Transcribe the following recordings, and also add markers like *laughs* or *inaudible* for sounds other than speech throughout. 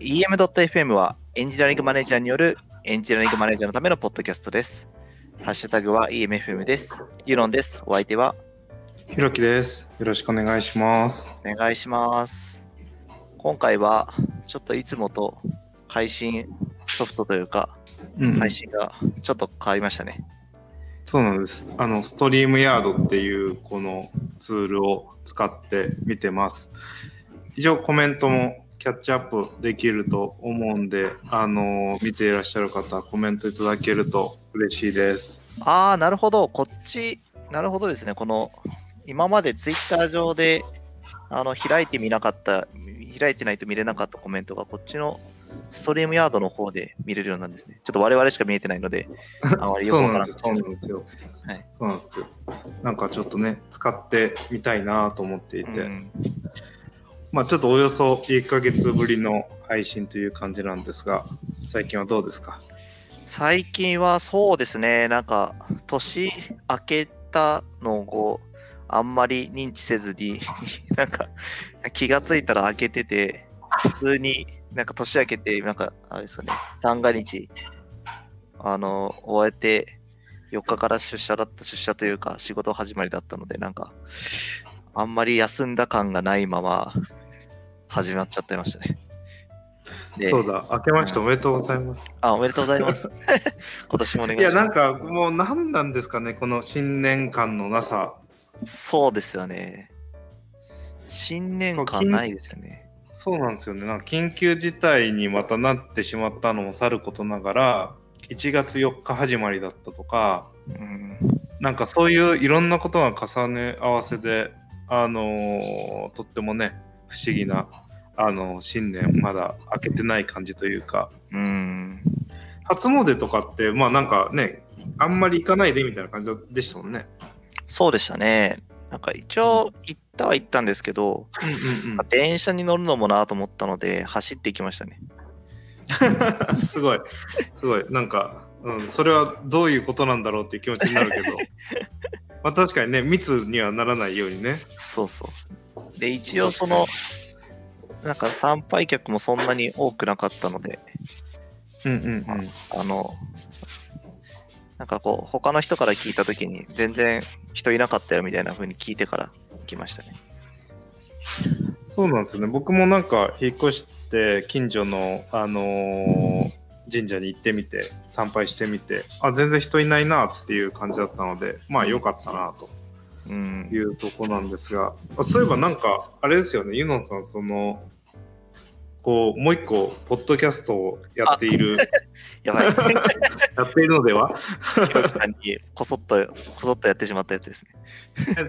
EM.FM はエンジニアリングマネージャーによるエンジニアリングマネージャーのためのポッドキャストです。ハッシュタグは EMFM です。ユロンです。お相手はひろきです。よろしくお願いします。お願いします。今回はちょっといつもと配信ソフトというかうん配信がちょっと変わりましたね。そうなんです。あの、ストリームヤードっていうこのツールを使って見てます。以上コメントもキャッチアップできると思うんで、あの、見ていらっしゃる方、コメントいただけると嬉しいです。ああ、なるほど。こっち、なるほどですね。この今までツイッター上であの開いてみなかった、開いてないと見れなかったコメントがこっちのストリームヤードの方で見れるようなんですね。ちょっと我々しか見えてないので、*laughs* あまりよく。わからなかったそうなんですよ。はいそうなんですよ。なんかちょっとね、使ってみたいなと思っていて、うんまあちょっとおよそ1ヶ月ぶりの配信という感じなんですが、最近はどうですか？最近はそうですね、なんか年明けたのをあんまり認知せずに、*laughs* なんか気がついたら明けてて、普通になんか年明けて、なんかあれですよね、三が日、あの、終えて、4日から出社だった、出社というか仕事始まりだったので、なんか、あんまり休んだ感がないまま始まっちゃってましたね。でそうだ、明けましておめでとうございます。あ、おめでとうございます。*laughs* 今年もお願いいや、します。なんかもう何なんですかね、この新年感のなさ。そうですよね。新年感ないですよね。そうなんですよね。なんか緊急事態にまたなってしまったのもさることながら、1月4日始まりだったとか、うん、なんかそういういろんなことが重ね合わせで、あのーとってもね、不思議な、あの新年まだ明けてない感じというか、うん、初詣とかって、まあなんかね、あんまり行かないでみたいな感じでしたもんね。そうでしたね。なんか一応行ったは行ったんですけど、うんうんうん。電車に乗るのもなと思ったので、走って行きましたね。*laughs* すごい、すごい、なんか、うん、それはどういうことなんだろうっていう気持ちになるけど、*laughs* まあ確かにね、密にはならないようにね。そうそう。で、一応その、なんか参拝客もそんなに多くなかったので、うんうんうん。あの、なんかこう、他の人から聞いたときに、全然人いなかったよみたいな風に聞いてから行きましたね。そうなんですよね。僕もなんか引っ越して近所の、あのー神社に行ってみて参拝してみてあ全然人いないなっていう感じだったのでまあ良かったなとうんい。うとこなんですがあそういえばなんかあれですよねユノンさんそのこうもう一個ポッドキャストをやっている *laughs* やばい。*laughs* やっているのでは？ひろきさんにこそっと、こそっとやってしまったやつですね。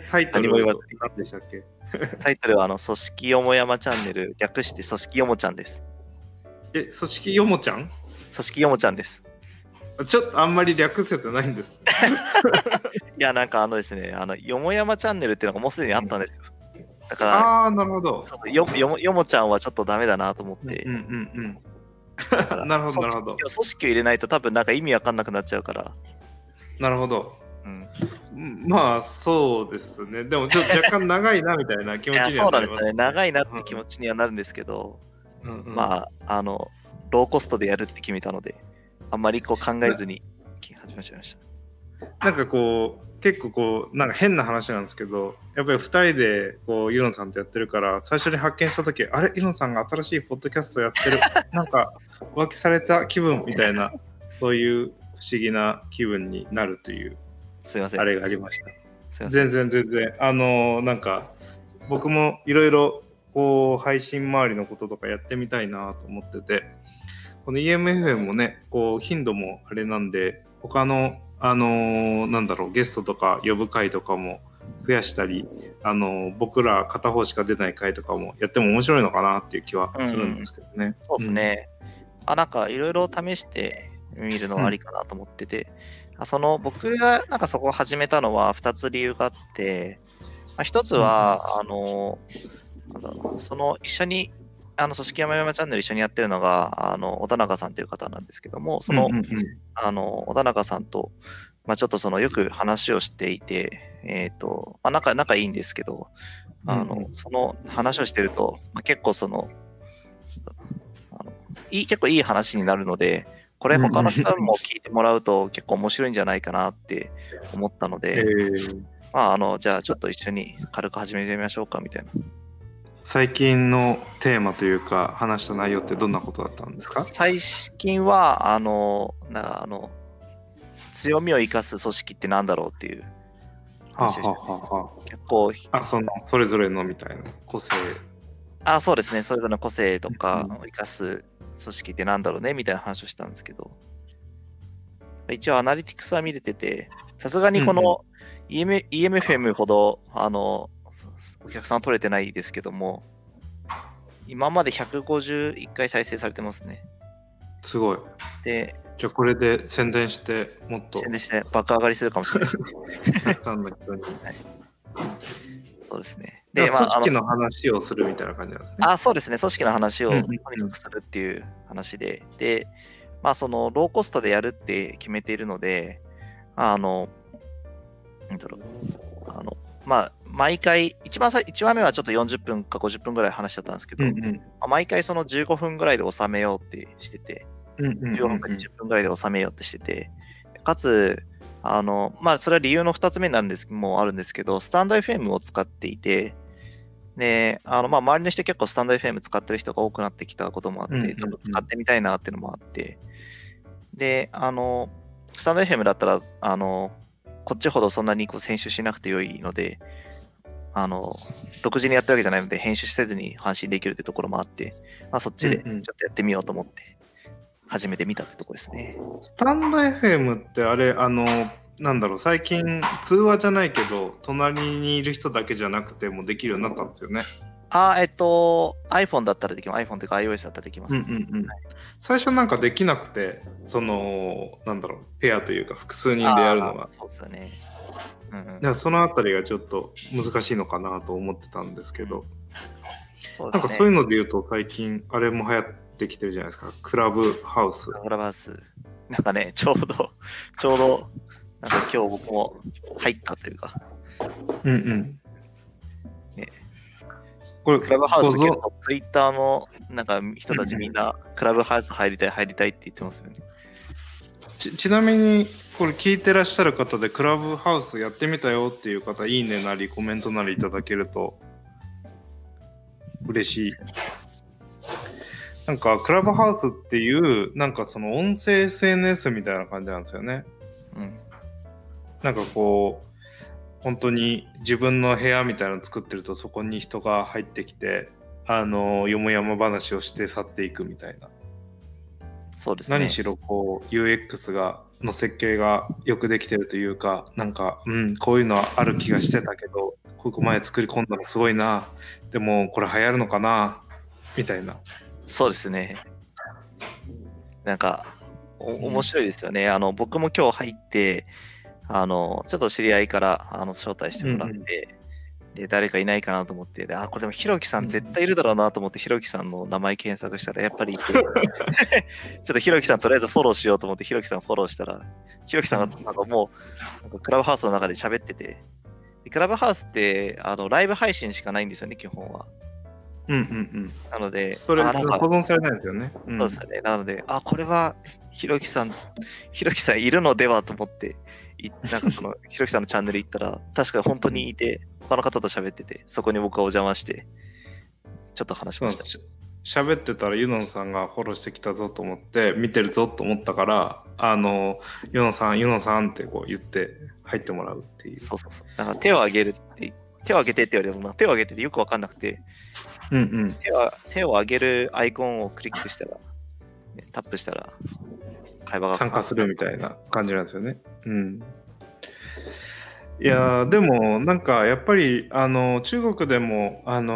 タイトル何も言わず何でしたっけ？タイトルは、あの、組織よもやまチャンネル、略して組織よもちゃんです。え組織よもちゃん？組織よもちゃんです。ちょっとあんまり略せてないんです。*laughs* いや、なんかあのですね、あの、よもやまチャンネルっていうのがもうすでにあったんですよ。だから、ああなるほど。よよもよもちゃんはちょっとダメだなと思って、うんうんうん。*laughs* なるほどなるほど。組織を入れないと多分なんか意味わかんなくなっちゃうから、なるほど。うん、うんまあそうですね。でもちょっと若干長いなみたいな気持ちに。はなります。*laughs* 長いなって気持ちにはなるんですけど、うんうん。まあ、あの、ローコストでやるって決めたので、あんまりこう考えずに始めちゃいました。なんかこう結構こうなんか変な話なんですけどやっぱり2人でこうユノさんとやってるから最初に発見した時あれ？ユノさんが新しいポッドキャストやってる *laughs* なんか浮気された気分みたいなそういう不思議な気分になるというすいません。あれがありました。全然全然あのーなんか僕もいろいろこう配信周りのこととかやってみたいなと思っててこの EMFM もねこう頻度もあれなんで他のあのーなんだろうゲストとか呼ぶ回とかも増やしたりあのー僕ら片方しか出ない回とかもやっても面白いのかなっていう気はするんですけどね。そうですね。あ、なんかいろいろ試してみるのはありかなと思ってて、あその僕がなんかそこを始めたのは2つ理由があって、まあ、1つは、あの、なんだろうその一緒に、あの組織山々チャンネル一緒にやってるのが、あの、小田中さんという方なんですけども、その、うんうんうん。あの、小田中さんと、まあ、ちょっとそのよく話をしていて、えっ、と、まあ、仲、仲いいんですけど、あの、うんうん。その話をしてると、まあ、結構その、いい結構いい話になるので、これ他の人も聞いてもらうと結構面白いんじゃないかなって思ったのえで、ー。まあ、あの、じゃあちょっと一緒に軽く始めてみましょうかみたいな。最近のテーマというか話した内容ってどんなことだったんですか？最近は、あの、なあの強みを生かす組織ってなんだろうっていう。は話をして、あはあは結構、ああそのそれぞれのみたいな個性。あ、そうですね、それぞれの個性とかうん。を生かす組織ってなんだろうねみたいな話をしたんですけど、一応アナリティクスは見れてて、さすがにこの EM EMFM ほど、あの、お客さんは取れてないですけども、今まで151回再生されてますね。すごいで、じゃあこれで宣伝してもっと宣伝して爆上がりするかもしれないですね。*laughs* たくさんの人にそうですね。でで、まあ、組織の話をするみたいな感じなんですねあ、そうですね。組織の話をとにかくするっていう話で、で、まあ、その、ローコストでやるって決めているので、あの、なんだろう、あの、まあ、毎回、一番最、一番目はちょっと40分か50分ぐらい話しちゃったんですけど、うんうん。まあ毎回その15分ぐらいで収めようってしてて、うんうんうん15分か20分ぐらいで収めようってしてて、かつ、あの、まあ、それは理由の2つ目なんですもあるんですけど、スタンド FM を使っていて、で、あの、まあ、周りの人結構スタンド FM 使ってる人が多くなってきたこともあって、うんうんうん。ちょっと使ってみたいなっていうのもあって、で、あの、スタンド FM だったら、あの、こっちほどそんなにこう編集しなくてよいので、あの、独自にやってるわけじゃないので、編集せずに配信できるってところもあって、まあ、そっちでちうんうんょっとやってみようと思って、始めてみたってとこですね。スタンド FM ってあれあのなんだろう最近通話じゃないけど隣にいる人だけじゃなくてもできるようになったんですよね。あ、えっと、iPhone だったらできます。iPhone というか iOS だったらできます。うんうんうん最初なんかできなくてそのなんだろうペアというか複数人でやるのがそうですよね。うんうん。そのあたりがちょっと難しいのかなと思ってたんですけど、そうですね。なんかそういうので言うと最近あれも流行ってきてるじゃないですか。クラブハウス。クラブハウス。なんかね、ちょうど、*laughs* ちょうど、なんか今日僕も入ったというか、うんうん。ね。これクラブハウス結構ツイッターのなんか人たちみんなクラブハウス入りたい入りたいって言ってますよね。ちちなみにこれ聞いてらっしゃる方でクラブハウスやってみたよっていう方いいねなりコメントなりいただけると嬉しいなんかクラブハウスっていうなんかその音声 SNS みたいな感じなんですよねうん。なんかこう本当に自分の部屋みたいなの作ってるとそこに人が入ってきてあのよもやま話をして去っていくみたいなそうですね。何しろこう UX がの設計がよくできてるというかなんかうんこういうのはある気がしてたけどここ前作り込んだのすごいなでもこれ流行るのかなみたいなそうですね。なんか、面白いですよね。あの、僕も今日入って、あの、ちょっと知り合いからあの招待してもらって、うんうんで、誰かいないかなと思って、であ、これでもひろきさうん。ん絶対いるだろうなと思って、ひろきさんの名前検索したら、やっぱりいて、ちょっとひろきさんとりあえずフォローしようと思って、ひろきさんフォローしたら、ひろきさんがなんかもう、なんかクラブハウスの中で喋ってて、でクラブハウスって、あの、ライブ配信しかないんですよね、基本は。うんうんなので、うんそれ保存されないですよね、うん。そうですよね。なので、あ、これは、ひろきさん、ひろきさんいるのではと思って、いなんかその、*laughs* ひろきさんのチャンネル行ったら、確かに本当にいて、他の方と喋ってて、そこに僕はお邪魔して、ちょっと話しました。し喋ってたらユノンさんがフォローしてきたぞと思って見てるぞと思ったからあのユノンさんユノンさんってこう言って入ってもらうっていうそうそうそう。だから手を挙げるって、手を挙げてって言われても、手を挙げてってよくわかんなくて、うんうん手は手を挙げるアイコンをクリックしたら、ねタップしたら、会話が参加するみたいな感じなんですよね。うん、いやーでもなんかやっぱりあの中国でもあの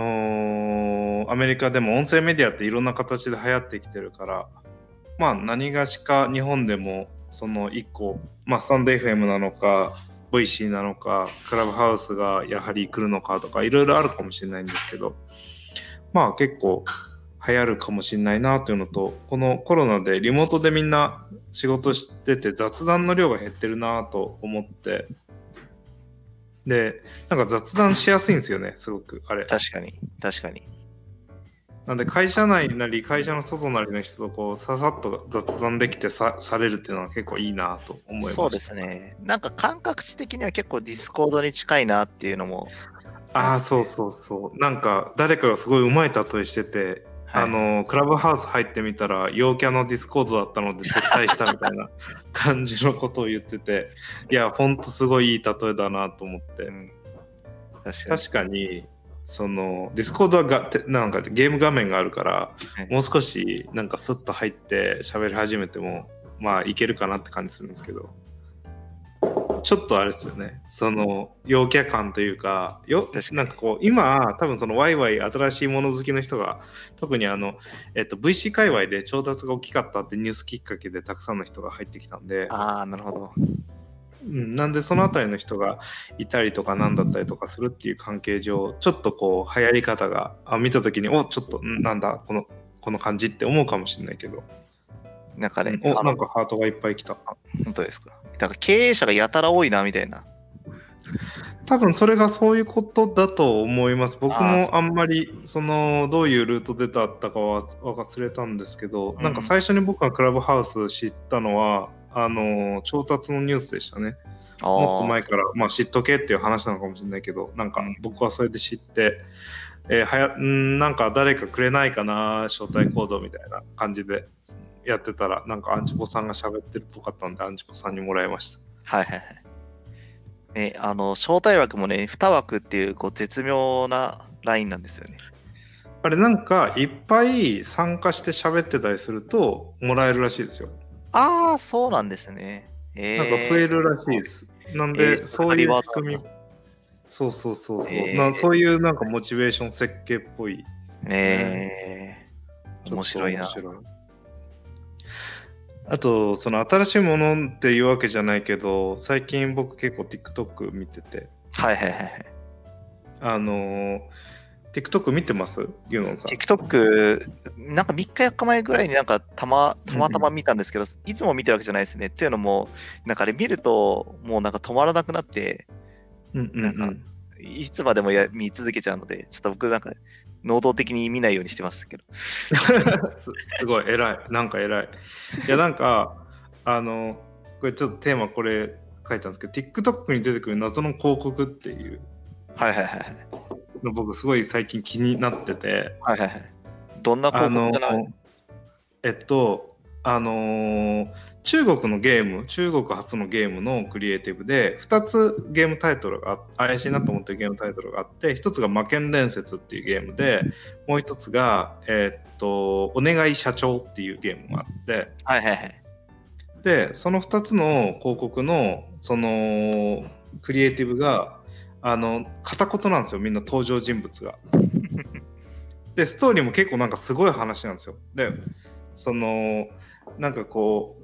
ーアメリカでも音声メディアっていろんな形で流行ってきてるからまあ何がしか日本でもその1個、まあ、スタンド FM なのか VC なのかクラブハウスがやはり来るのかとかいろいろあるかもしれないんですけどまあ結構流行るかもしれないなというのとこのコロナでリモートでみんな仕事してて雑談の量が減ってるなと思ってでなんか雑談しやすいんですよねすごくあれ確かに、確かに。なんで会社内なり会社の外なりの人とこうささっと雑談できてさされるっていうのは結構いいなと思いました。そうですね。なんか感覚値的には結構 Discord に近いなっていうのも。ああ、そうそうそう。なんか誰かがすごいうまい例えしてて、はいあのクラブハウス入ってみたら陽キャの Discord だったので撤退したみたいな *laughs* 感じのことを言ってていやほんとすごいいい例えだなと思って。うん。確かに。確かにその Discord はがてなんかゲーム画面があるからはい。もう少しなんかスッと入って喋り始めてもまあいけるかなって感じするんですけどちょっとあれですよね。その陽キャ感というかよなんかこう今多分そのワイワイ新しいもの好きの人が特にあの、えっと、VC 界隈で調達が大きかったってニュースきっかけでたくさんの人が入ってきたんで、ああ、なるほど。うん、なんでそのあたりの人がいたりとか何だったりとかするっていう関係上ちょっとこう流行り方があ見た時におちょっとんなんだこのこの感じって思うかもしれないけど、なんかね、おなんかハートがいっぱい来た。本当ですか。だから経営者がやたら多いなみたいな。多分それがそういうことだと思います。僕もあんまりそのどういうルートでだったかは忘れたんですけど、うん。なんか最初に僕がクラブハウス知ったのはあの調達のニュースでしたね。ももっと前から、まあ、知っとけっていう話なのかもしれないけど、なんかうん。僕はそれで知って、えーはやんなんか誰かくれないかな、招待コードみたいな感じでやってたら、なんかアンチポさんが喋ってるっぽかったんで、アンチポさんにもらいました。はいはいはい。ね、あの、招待枠もね、2枠っていうこう絶妙なラインなんですよね。あれなんかいっぱい参加して喋ってたりするともらえるらしいですよ。ああ、そうなんですね。えー、なんか増えるらしいです。なんで、えーそういう仕組み。そうそうそうそう、えーなそういうなんかモチベーション設計っぽいえー、面白いな。面白いあとその新しいものっていうわけじゃないけど最近僕結構 TikTok 見てて。はいはいはいはい。あのー TikTok 見てます？ユノンさん。TikTok、なんか3日4日前ぐらいになんかたまたまたま見たんですけど、いつも見てるわけじゃないですね。っていうのも、なんかあれ見ると、もうなんか止まらなくなって、うんうんうなんんいつまでもや見続けちゃうので、ちょっと僕なんか、能動的に見ないようにしてましたけど。*laughs* すすごい偉いなんか偉いいやなんかあのこれちょっとテーマこれ書いたんですけど TikTok に出てくる謎の広告っていうはいはいはいはい。の僕すごい最近気になっててはいはいはい。どんな広告かなえっとあのー中国のゲーム中国初のゲームのクリエイティブで2つゲームタイトルがあ怪しいなと思ってるゲームタイトルがあって1つが「魔剣伝説」っていうゲームでもう1つが「えっとお願い社長」っていうゲームがあってはいはいはい。でその2つの広告のそのクリエイティブがあの片言なんですよみんな登場人物が。でストーリーも結構なんかすごい話なんですよ。でそのなんかこう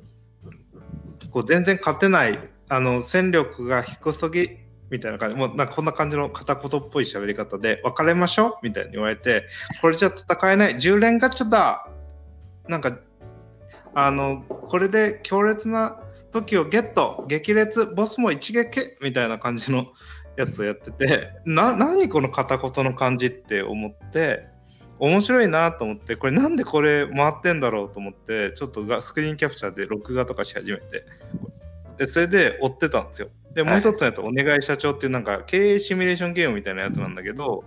こう全然勝てないあの戦力が低すぎみたいな感じ。もうなんかこんな感じの片言っぽい喋り方で別れましょうみたいに言われてこれじゃ戦えない。10連ガチャだなんかあのこれで強烈な武器をゲット。激烈。ボスも一撃。みたいな感じのやつをやってて。な何この片言の感じって思って。面白いなと思ってこれなんでこれ回ってんだろうと思ってちょっとがスクリーンキャプチャーで録画とかし始めてでそれで追ってたんですよでもう一つのやつ「お願い社長」っていうなんか経営シミュレーションゲームみたいなやつなんだけど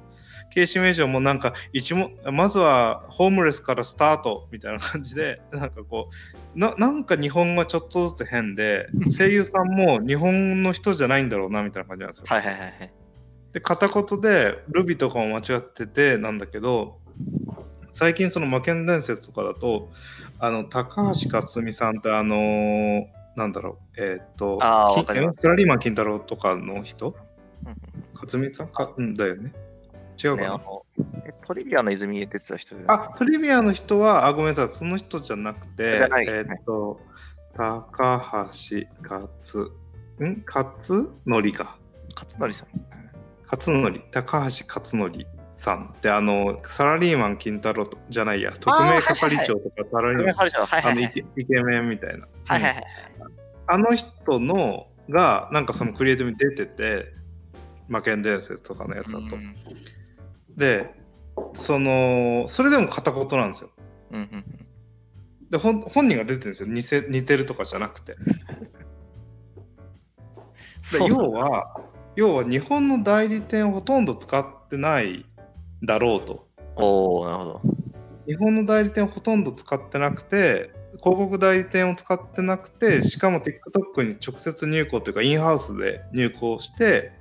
経営シミュレーションもなんか一もまずはホームレスからスタートみたいな感じで *laughs* なんかこうななんか日本がちょっとずつ変で声優さんも日本の人じゃないんだろうなみたいな感じなんですよ。はいはいはいはい。で片言でルビとかも間違っててなんだけど最近その魔剣伝説とかだとあの高橋克実さんってあのーなんだろうえーっときあーわかります。サラリーマン金太郎とかの人？うん克実さん？かうんだよね。違うね、かな、あのえトリビアの泉に出てた人であ、トリビアの人は、あ、ごめんなさい、その人じゃなくて、えーっと、高橋勝、ん？勝則か。勝則さん。勝則、高橋勝則さんって、あの、サラリーマン金太郎とじゃないや、特命係長とかサラリーマン、イケイケメンみたいな。はいはいはい。あの人のが、なんかそのクリエイティブに出てて、魔剣伝説とかのやつだと。うんでそのそれでも片言なんですよ。うんうんうん。で本本人が出てるんですよ似せ似てるとかじゃなくて。*laughs* で要は要は日本の代理店をほとんど使ってないだろうと。おおなるほど。日本の代理店をほとんど使ってなくて広告代理店を使ってなくてしかも TikTok に直接入稿というかインハウスで入稿して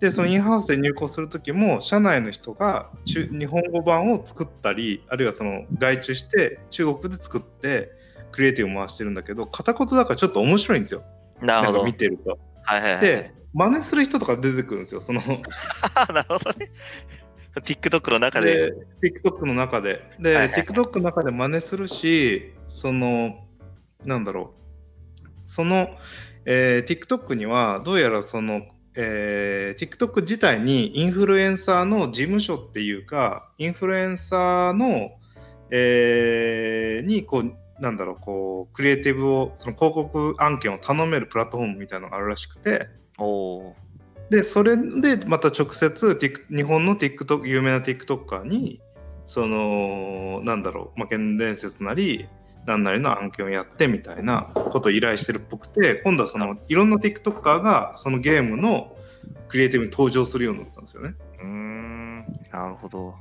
でそのインハウスで入稿する時も社内の人が中日本語版を作ったりあるいはその外注して中国で作ってクリエイティブを回してるんだけど片言だからちょっと面白いんですよなんかなるほど。見てると。はいはいはい。で真似する人とか出てくるんですよその *laughs* なるほどね。TikTok の中で。で TikTok の中で。で、はいはいはい TikTok の中で真似するし、その、なんだろう、その、えー TikTok にはどうやらその、えー TikTok 自体にインフルエンサーの事務所っていうか、インフルエンサーの、えーにこう、なんだろう、こう、クリエイティブを、その広告案件を頼めるプラットフォームみたいなのがあるらしくて、おおでそれでまた直接日本の TikTok 有名な TikToker にそのなんだろう魔剣伝説なり何なりの案件をやってみたいなことを依頼してるっぽくて今度はそのいろんな TikToker がそのゲームのクリエイティブに登場するようになったんですよね。ー。うーん。なるほど。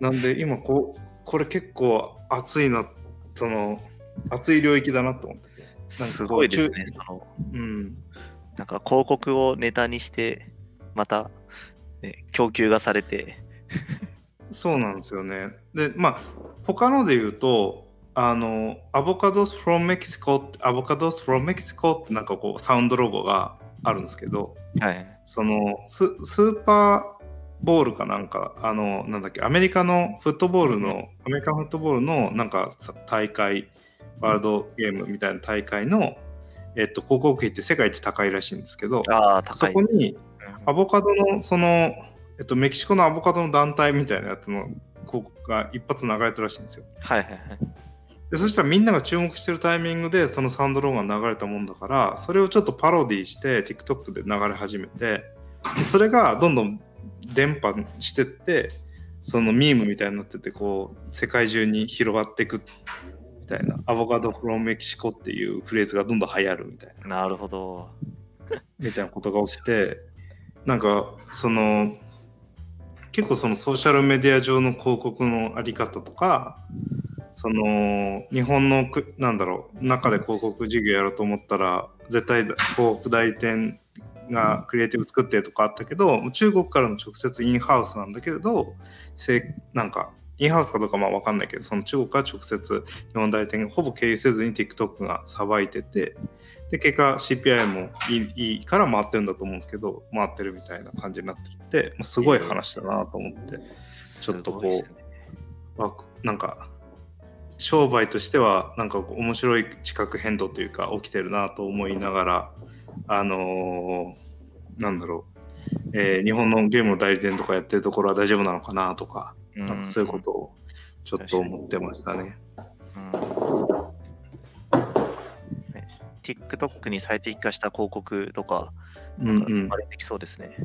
なんで今こうこれ結構熱いなその熱い領域だなと思って。すごいですね。うん、なんか広告をネタにして、また、ね、供給がされて。*laughs* そうなんですよね。で、まあ、他ので言うと、あの、アボカドス from Mexico って、アボカドス from Mexico ってなんかこう、サウンドロゴがあるんですけど、はい。そのス、スーパーボールかなんか、あの、なんだっけ、アメリカのフットボールの、アメリカンフットボールのなんかさ大会、ワールドゲームみたいな大会の、えっと、広告費って世界一高いらしいんですけど。そこにうんアボカドのその、えっと、メキシコのアボカドの団体みたいなやつの広告が一発流れたらしいんですよ。はいはいはい。でそしたらみんなが注目してるタイミングでそのサウンドロゴが流れたもんだからそれをちょっとパロディして TikTok で流れ始めてでそれがどんどん伝播してってそのミームみたいになっててこう世界中に広がっていくみたいなアボカドフロムメキシコっていうフレーズがどんどん流行るみたいな。なるほど。みたいなことが起きてなんかその結構そのソーシャルメディア上の広告のあり方とかその日本のくなんだろう中で広告事業やろうと思ったら絶対広告代理店がクリエイティブ作ってとかあったけど中国からの直接インハウスなんだけれどせなんかインハウスかどうかまあ分かんないけどその中国から直接日本代理店ほぼ経由せずに TikTok がさばいててで結果 CPI もいいいいから回ってるんだと思うんですけど回ってるみたいな感じになってきて、まあ、すごい話だなと思って、ちょっとこうねなんか商売としてはなんか面白い地殻変動というか起きてるなと思いながらあのーなんだろう、えー日本のゲームの代理店とかやってるところは大丈夫なのかなとか,、なんかそういうことをちょっと思ってましたね。うん。ね TikTok に最適化した広告とか、うんなんかうんあれできそうですね。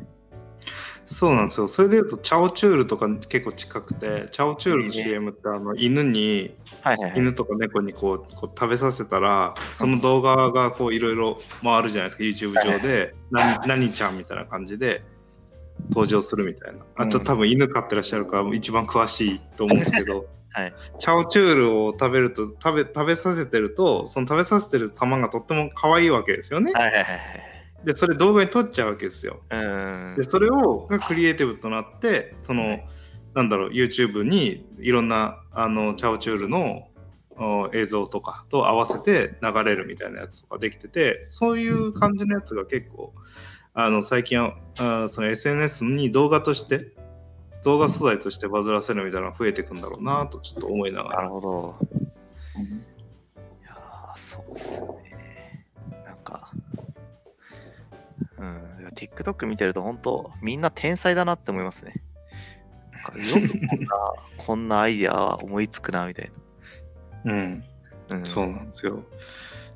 そうなんですよ。それで言うと、チャオチュールとか結構近くて、チャオチュールの CM ってあの犬に。犬とか猫にこうこう食べさせたら、その動画がこういろいろ回るじゃないですか、YouTube 上で、な何ちゃんみたいな感じで登場するみたいな。あとうん多分犬飼ってらっしゃるから一番詳しいと思うんですけど、*laughs* はいチャオチュールを食べると食べ食べさせてるとその食べさせてる様がとっても可愛いわけですよね。はいはいはいでそれ動画に撮っちゃうわけですよ。で。それをがクリエイティブとなってその、はいなんだろう YouTube にいろんなあのチャオチュールのお映像とかと合わせて流れるみたいなやつとかできててそういう感じのやつが結構あの最近はあその SNS に動画として動画素材としてバズらせるみたいなのが増えていくんだろうなとちょっと思いながなるら。ほど。いやーそうっすよね。なんか、うん、いや TikTok 見てると本当みんな天才だなって思いますね。なんかよくこんな、*laughs* こんなアイデア思いつくなみたいうんな。うん、そうなんですよ。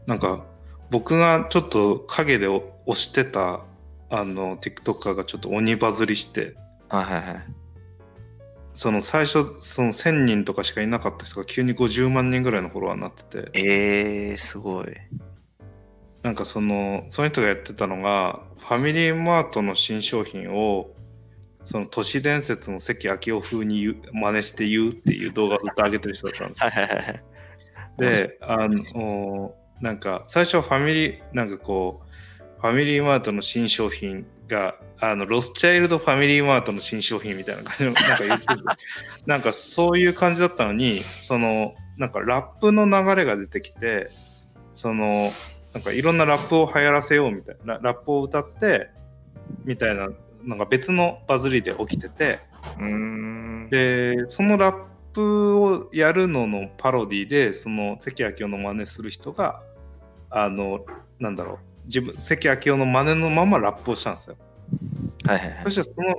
なんか僕がちょっと陰で押してたあの TikToker がちょっと鬼バズりしてはいはいはい。その最初その1000人とかしかいなかった人が急に50万人ぐらいのフォロワーになっててえー、すごい。なんかそのその人がやってたのがファミリーマートの新商品をその都市伝説の関明夫風に真似して言うっていう動画をずっと上げてる人だったんですよはいはいはいはい。で、あの、なんか、最初はファミリー、なんかこう、ファミリーマートの新商品が、あの、ロスチャイルドファミリーマートの新商品みたいな感じの、なんか言ってて、*laughs* なんかそういう感じだったのに、その、なんかラップの流れが出てきて、その、なんかいろんなラップを流行らせようみたいな、ラップを歌って、みたいな、なんか別のバズりで起きてて。でそのラップをやるののパロディでその関明夫の真似する人があのなんだろう自分関明夫の真似のままラップをしたんですよ。はいはいはいそ。してその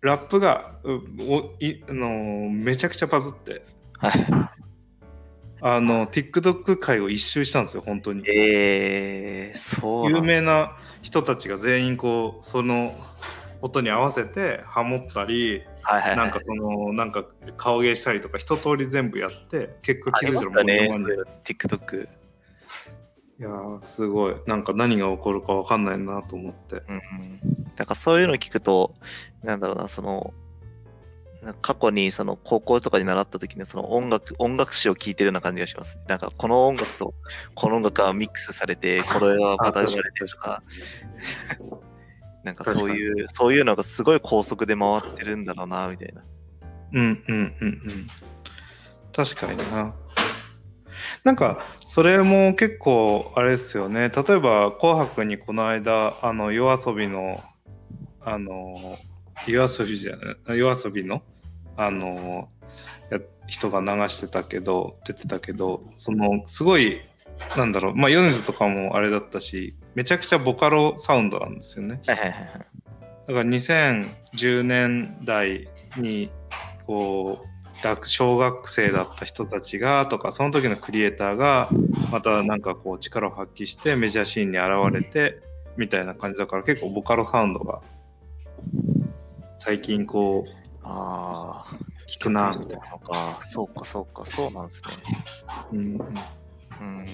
ラップがうおいあのめちゃくちゃバズってはいあの TikTok 界を一周したんですよ本当に。えー、そう有名な人たちが全員こうその音に合わせてハモったりはいはいはい。なんかそのなんか顔芸したりとか一通り全部やって結果気づいたらもう4万人。TikTok。いやーすごいなんか何が起こるかわかんないなと思ってうんうん。なんかそういうの聞くと、なんだろうな、その、過去にその高校とかに習った時にその音楽音楽史を聞いてるような感じがします。なんかこの音楽とこの音楽がミックスされて、*laughs* これはまた生まれてるとか、なんかそういう、そういうのがすごい高速で回ってるんだろうな、みたいな。うんうんうんうん確かにななんかそれも結構あれですよね例えば「紅白」にこの間あの夜遊びのあの夜遊びじゃない夜遊びのあのや人が流してたけど出てたけどそのすごいなんだろうまあ米津とかもあれだったしめちゃくちゃボカロサウンドなんですよね。だから2010年代にこう学小学生だった人たちがとかその時のクリエイターがまたなんかこう力を発揮してメジャーシーンに現れてみたいな感じだから結構ボカロサウンドが最近こうああ、聞くなみたいな。か、そうか、そうか、そうなんですね。うんうん。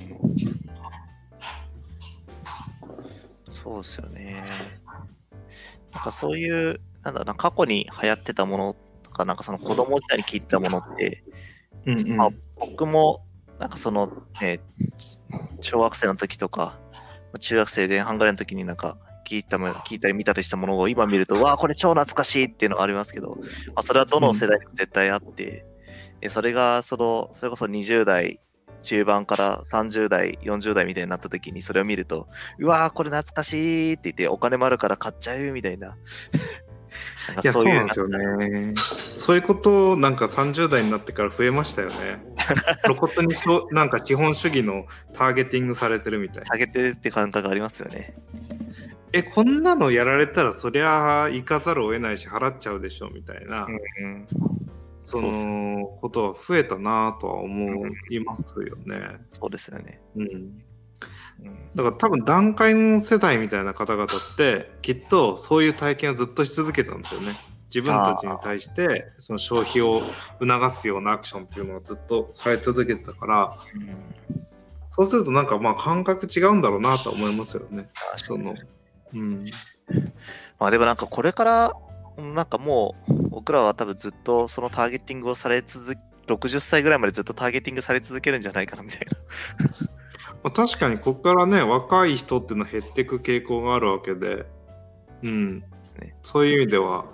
そうですよね。なんかそういう、なんだろうな、過去に流行ってたものとか、なんかその子供時代に聞いてたものって、うんうん。まあ僕も、なんかそのね、小学生の時とか、中学生前半ぐらいの時になんか聞いたも聞いたり見たりしたものを今見ると、わあ、これ超懐かしいっていうのがありますけど、まあ、それはどの世代にも絶対あって、でそれがその、それこそ20代中盤から30代、40代みたいになった時にそれを見ると、うわー、これ懐かしいって言って、お金もあるから買っちゃうみたいな。いやそうなんですよね。そういうことなんか30代になってから増えましたよね。*laughs* 露骨にそうなんか資本主義のターゲティングされてるみたいな。下げてるって感覚ありますよね。えこんなのやられたらそりゃ行かざるを得ないし払っちゃうでしょみたいな、うん、そのことは増えたなとは思いますよね。そうですよね。うん、うん、だから多分段階の世代みたいな方々ってきっとそういう体験をずっとし続けたんですよね。自分たちに対してその消費を促すようなアクションっていうのをずっとされ続けてたからそうするとなんかまあ感覚違うんだろうなとは思いますよね。そのうんまあでもなんかこれから、なんかもう僕らは多分ずっとそのターゲティングをされ続け、60歳ぐらいまでずっとターゲティングされ続けるんじゃないかなみたいな。まあ、確かにここからね若い人っていうのは減っていく傾向があるわけで、うんねそういう意味では、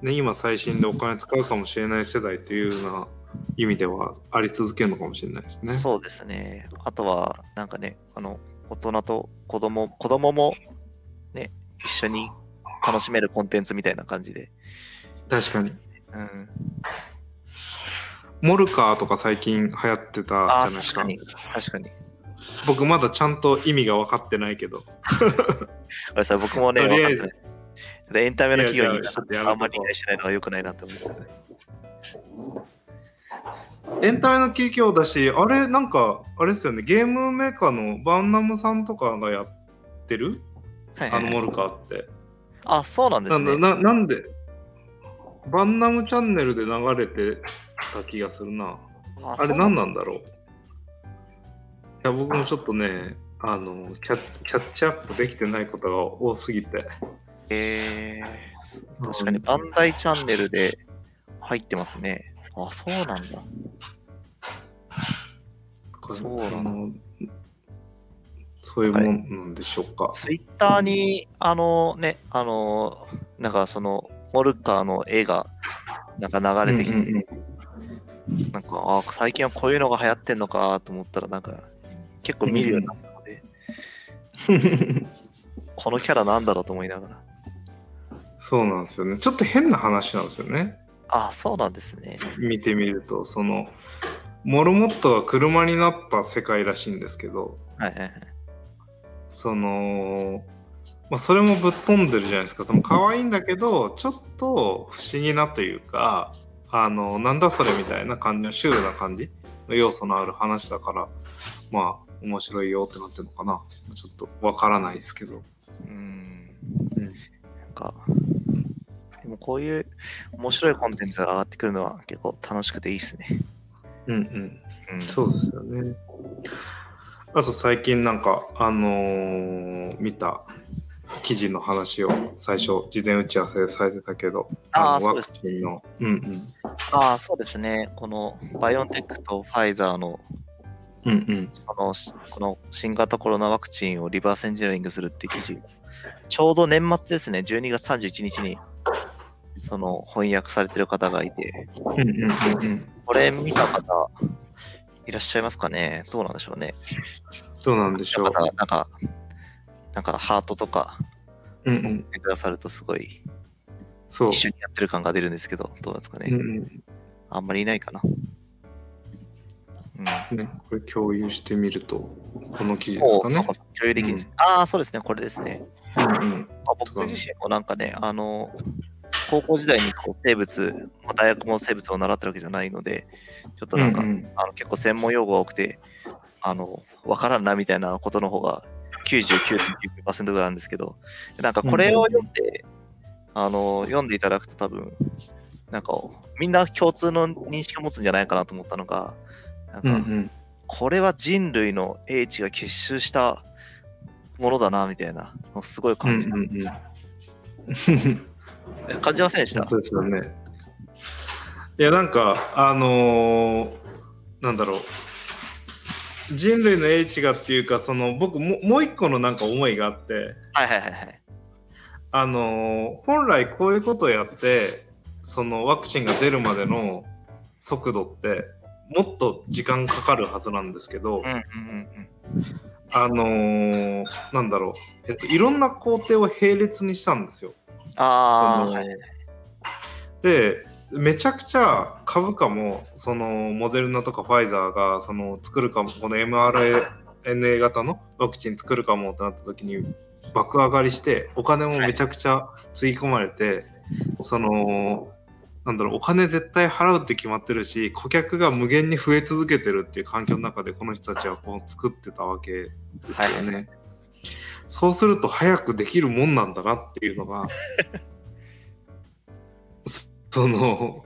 ね、今最新でお金使うかもしれない世代というような意味ではあり続けるのかもしれないですね。そうですね。あとは、なんかね、あの、大人と子供、子供もね、一緒に楽しめるコンテンツみたいな感じで。確かに。うん。モルカーとか最近流行ってたじゃないですか。確かに。確かに。僕まだちゃんと意味が分かってないけど。ごめんなさい、僕もね、分かってないエンタメの企業にあんまり理解しないのは良くないなと思いますね。エンタメの企業だし、あれなんか、あれですよね、ゲームメーカーのバンナムさんとかがやってる？はいはいはいあのモルカーって。あ、そうなんですね。なななんで？バンナムチャンネルで流れてた気がするな。ああれ何なんだろう？いや、僕もちょっとね、あのキャッ、キャッチアップできてないことが多すぎて。えー、確かにバンダイチャンネルで入ってますね。あ、そうなんだ。そうなののそういうもんなんでしょうか。ツイッターに、あのね、あの、なんかその、モルカーの絵が、なんか流れてきて、うんうんうんなんか、あ最近はこういうのが流行ってんのかと思ったら、なんか、結構見るようになったので、*laughs* このキャラなんだろうと思いながら。そうなんですよね。ちょっと変な話なんですよね。あそうなんですね。見てみると、その、モルモットが車になった世界らしいんですけど、はいはいはい。その、まあ、それもぶっ飛んでるじゃないですか。その可愛いんだけど、ちょっと不思議なというか、あの、なんだそれみたいな感じのシュールな感じの要素のある話だから、まあ、面白いよってなってるのかな。ちょっとわからないですけど。うん。うんなんか、でもこういう面白いコンテンツが上がってくるのは結構楽しくていいですね。うんうん。うん、そうですよね。あと最近なんか、あのー見た記事の話を最初、事前打ち合わせされてたけど、のワクチンの、うんうん。ああ、そうですね。このバイオンテックとファイザーのうんうん。このこの新型コロナワクチンをリバースエンジニアリングするって記事、ちょうど年末ですね、12月31日にその翻訳されてる方がいて、うんうんうんうん。これ見た方いらっしゃいますかね？どうなんでしょうね。どうなんでしょう。なんか、なんかハートとかうんうくださるとすごいそう一。緒にやってる感が出るんですけど、どうなんですかね。うんうんあんまりいないかな。うんね、これ共有してみると、この記事ですかねおそう。か共有できるんです。ああ、そうですね、これですね。うんうんまあ、僕自身もなんかね、あの、高校時代にこう生物、まあ大学も生物を習ってるわけじゃないので、ちょっとなんか、うんうんあの結構専門用語が多くて、あの、わからんなみたいなことの方が99.9%ぐらいあるんですけど、なんかこれを読んで、あの、読んでいただくと多分、なんかみんな共通の認識を持つんじゃないかなと思ったのが、なんか、うんうんこれは人類の英知が結集したものだなみたいなすごいうん感じた。うんうん。え感じませんでした？本当ですよね。いや、なんか、あのーなんだろう。人類の英知がっていうか、その僕ももう一個のなんか思いがあって、はいはいはいはい。あのー本来こういうことをやって、そのワクチンが出るまでの速度って、もっと時間かかるはずなんですけど。あのーなんだろう、えっと、いろんな工程を並列にしたんですよ。あでめちゃくちゃ株価もそのモデルナとかファイザーがその作るかもこの mRNA 型のワクチン作るかもってなった時に爆上がりしてお金もめちゃくちゃつぎ込まれて、そのなんだろうお金絶対払うって決まってるし顧客が無限に増え続けてるっていう環境の中でこの人たちはこう作ってたわけですよね。そうすると早くできるもんなんだなっていうのが *laughs* その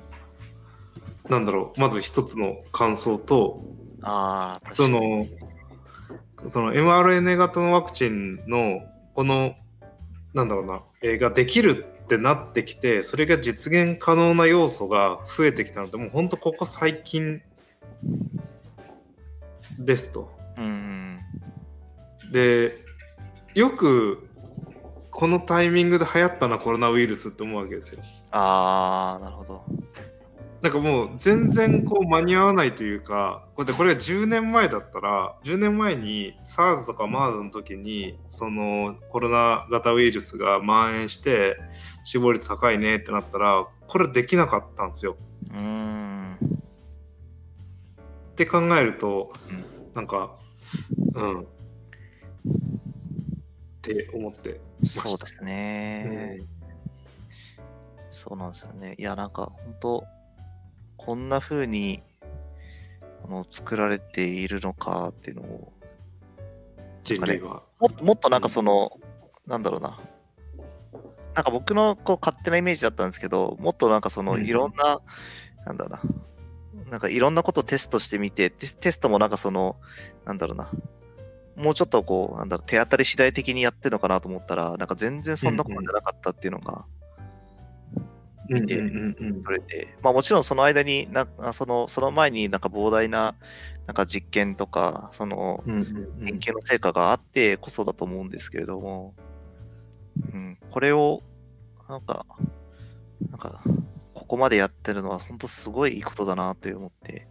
なんだろうまず一つの感想とそのその mRNA 型のワクチンのこのなんだろうな、えーができるってなってきてそれが実現可能な要素が増えてきたのでもうほんとここ最近ですと。うんうん。でよくこのタイミングで流行ったなコロナウイルスって思うわけですよ。ああ、なるほど。なんかもう全然こう間に合わないというかこれでこれが10年前だったら10年前に SARS とか MERS の時にそのコロナ型ウイルスが蔓延して死亡率高いねってなったらこれできなかったんですよ。うーん。って考えるとうんなんかうんって思ってそうですね。そうなんですよね。いや、なんか、本当こんな風にあの作られているのかっていうのを、人類は。もっともっとなんかその、なんだろうな、なんか僕のこう勝手なイメージだったんですけど、もっとなんかそのうん。いろんな、なんだろうな、なんかいろんなことをテストしてみて、テステストもなんかその、なんだろうな、もうちょっとこう、なんだろう、手当たり次第的にやってるのかなと思ったら、なんか全然そんなことじゃなかったっていうのが見て取れて、まあもちろんその間になあその、その前になんか膨大ななんか実験とか、その研究の成果があってこそだと思うんですけれども、うん、これを、なんか、なんか、ここまでやってるのは本当すごいいいことだなって思って、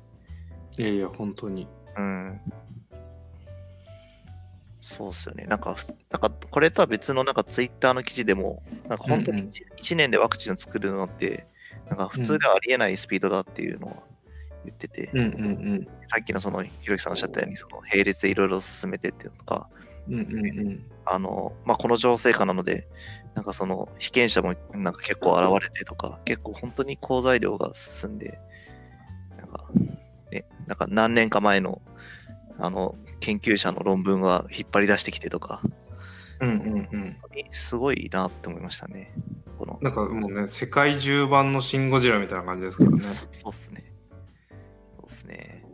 いやいや、本当に。うん。そうっすよね。なんか、ふなんかこれとは別のなんかツイッターの記事でも、なんか本当にうんうん 1, 年でワクチンを作るのって、なんか普通ではありえないスピードだっていうのを言ってて、うんうんさっきのそのひろきさんおっしゃったように、その並列でいろいろ進めてっていうのとか、うん。うんうんうん。あの、まあ、この情勢下なので、なんかその被験者もなんか結構現れてとか、結構本当に好材料が進んで、なんか、ね、なんか何年か前の、あの、研究者の論文が引っ張り出してきてとか、うんうんうん。すごいなって思いましたね。この、なんかもうね、世界中版のシン・ゴジラみたいな感じですけどね。そうっすね。そうっすね。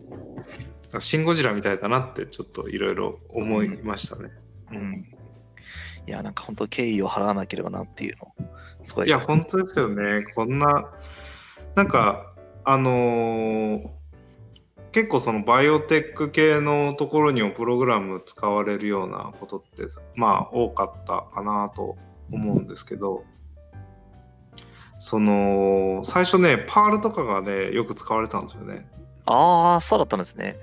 シン・ゴジラみたいだなってちょっといろいろ思いましたね。う。ん。いや、なんか本当敬意を払わなければなっていうの。いや、本当ですよね。こんな、なんか、あのー結構そのバイオテック系のところにもプログラム使われるようなことって、まあ多かったかなと思うんですけど、その、最初ね、パールとかがね、よく使われてたんですよね。ああ、そうだったんですね。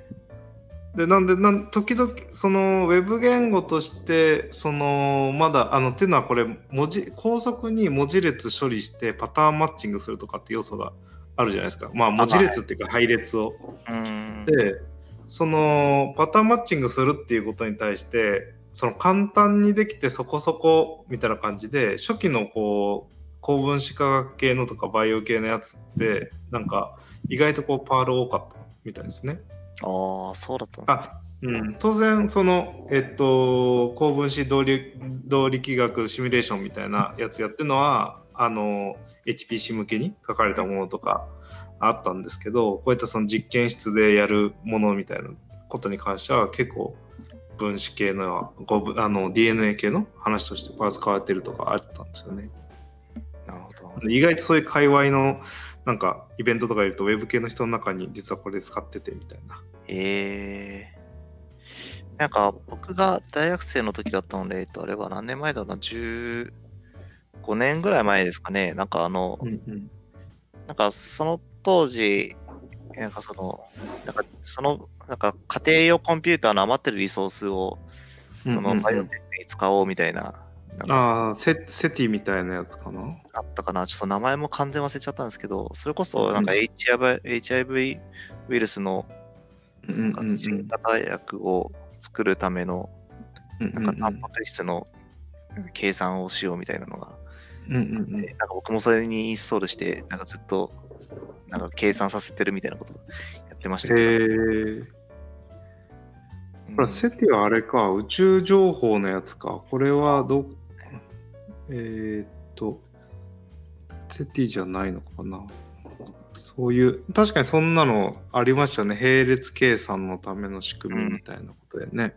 でなんでなん時々そのウェブ言語としてそのまだあのっていうのはこれ文字高速に文字列処理してパターンマッチングするとかって要素があるじゃないですかまあ文字列っていうか配列を。うーん。でそのパターンマッチングするっていうことに対してその簡単にできてそこそこみたいな感じで初期のこう高分子化学系のとかバイオ系のやつってなんか意外とこうパール多かったみたいですね。ああ、そうだったあうん、当然その、えっと、高分子動力動力学シミュレーションみたいなやつやってるのはあの HPC 向けに書かれたものとかあったんですけどこういったその実験室でやるものみたいなことに関しては結構分子系のあの DNA 系の話としてパーツ変わってるとかあったんですよね。なるほど。意外とそういう界隈のなんかイベントとかいるとウェブ系の人の中に実はこれ使っててみたいな。ええなんか僕が大学生の時だったので、えっと、あれは何年前だろうな、15年ぐらい前ですかね。なんかあの、うんうんなんかその当時、なんかその、なんかその、なんか家庭用コンピューターの余ってるリソースを、そのバイオテックに使おうみたいな、ああ、セセティみたいなやつかな？あったかな。ちょっと名前も完全忘れちゃったんですけど、それこそなんかうん HIV, HIV ウイルスのうんなんか新型薬を作るためのなんかタンパク質の計算をしようみたいなのが、うんうんうんでなんか僕もそれにインストールして、なんかずっとなんか計算させてるみたいなことやってましたけど、へえ。うんほら、セティはあれか、宇宙情報のやつか。これはどう、えー、っと、セティじゃないのかな。そういう、確かにそんなのありましたよね。並列計算のための仕組みみたいなことでね。あの、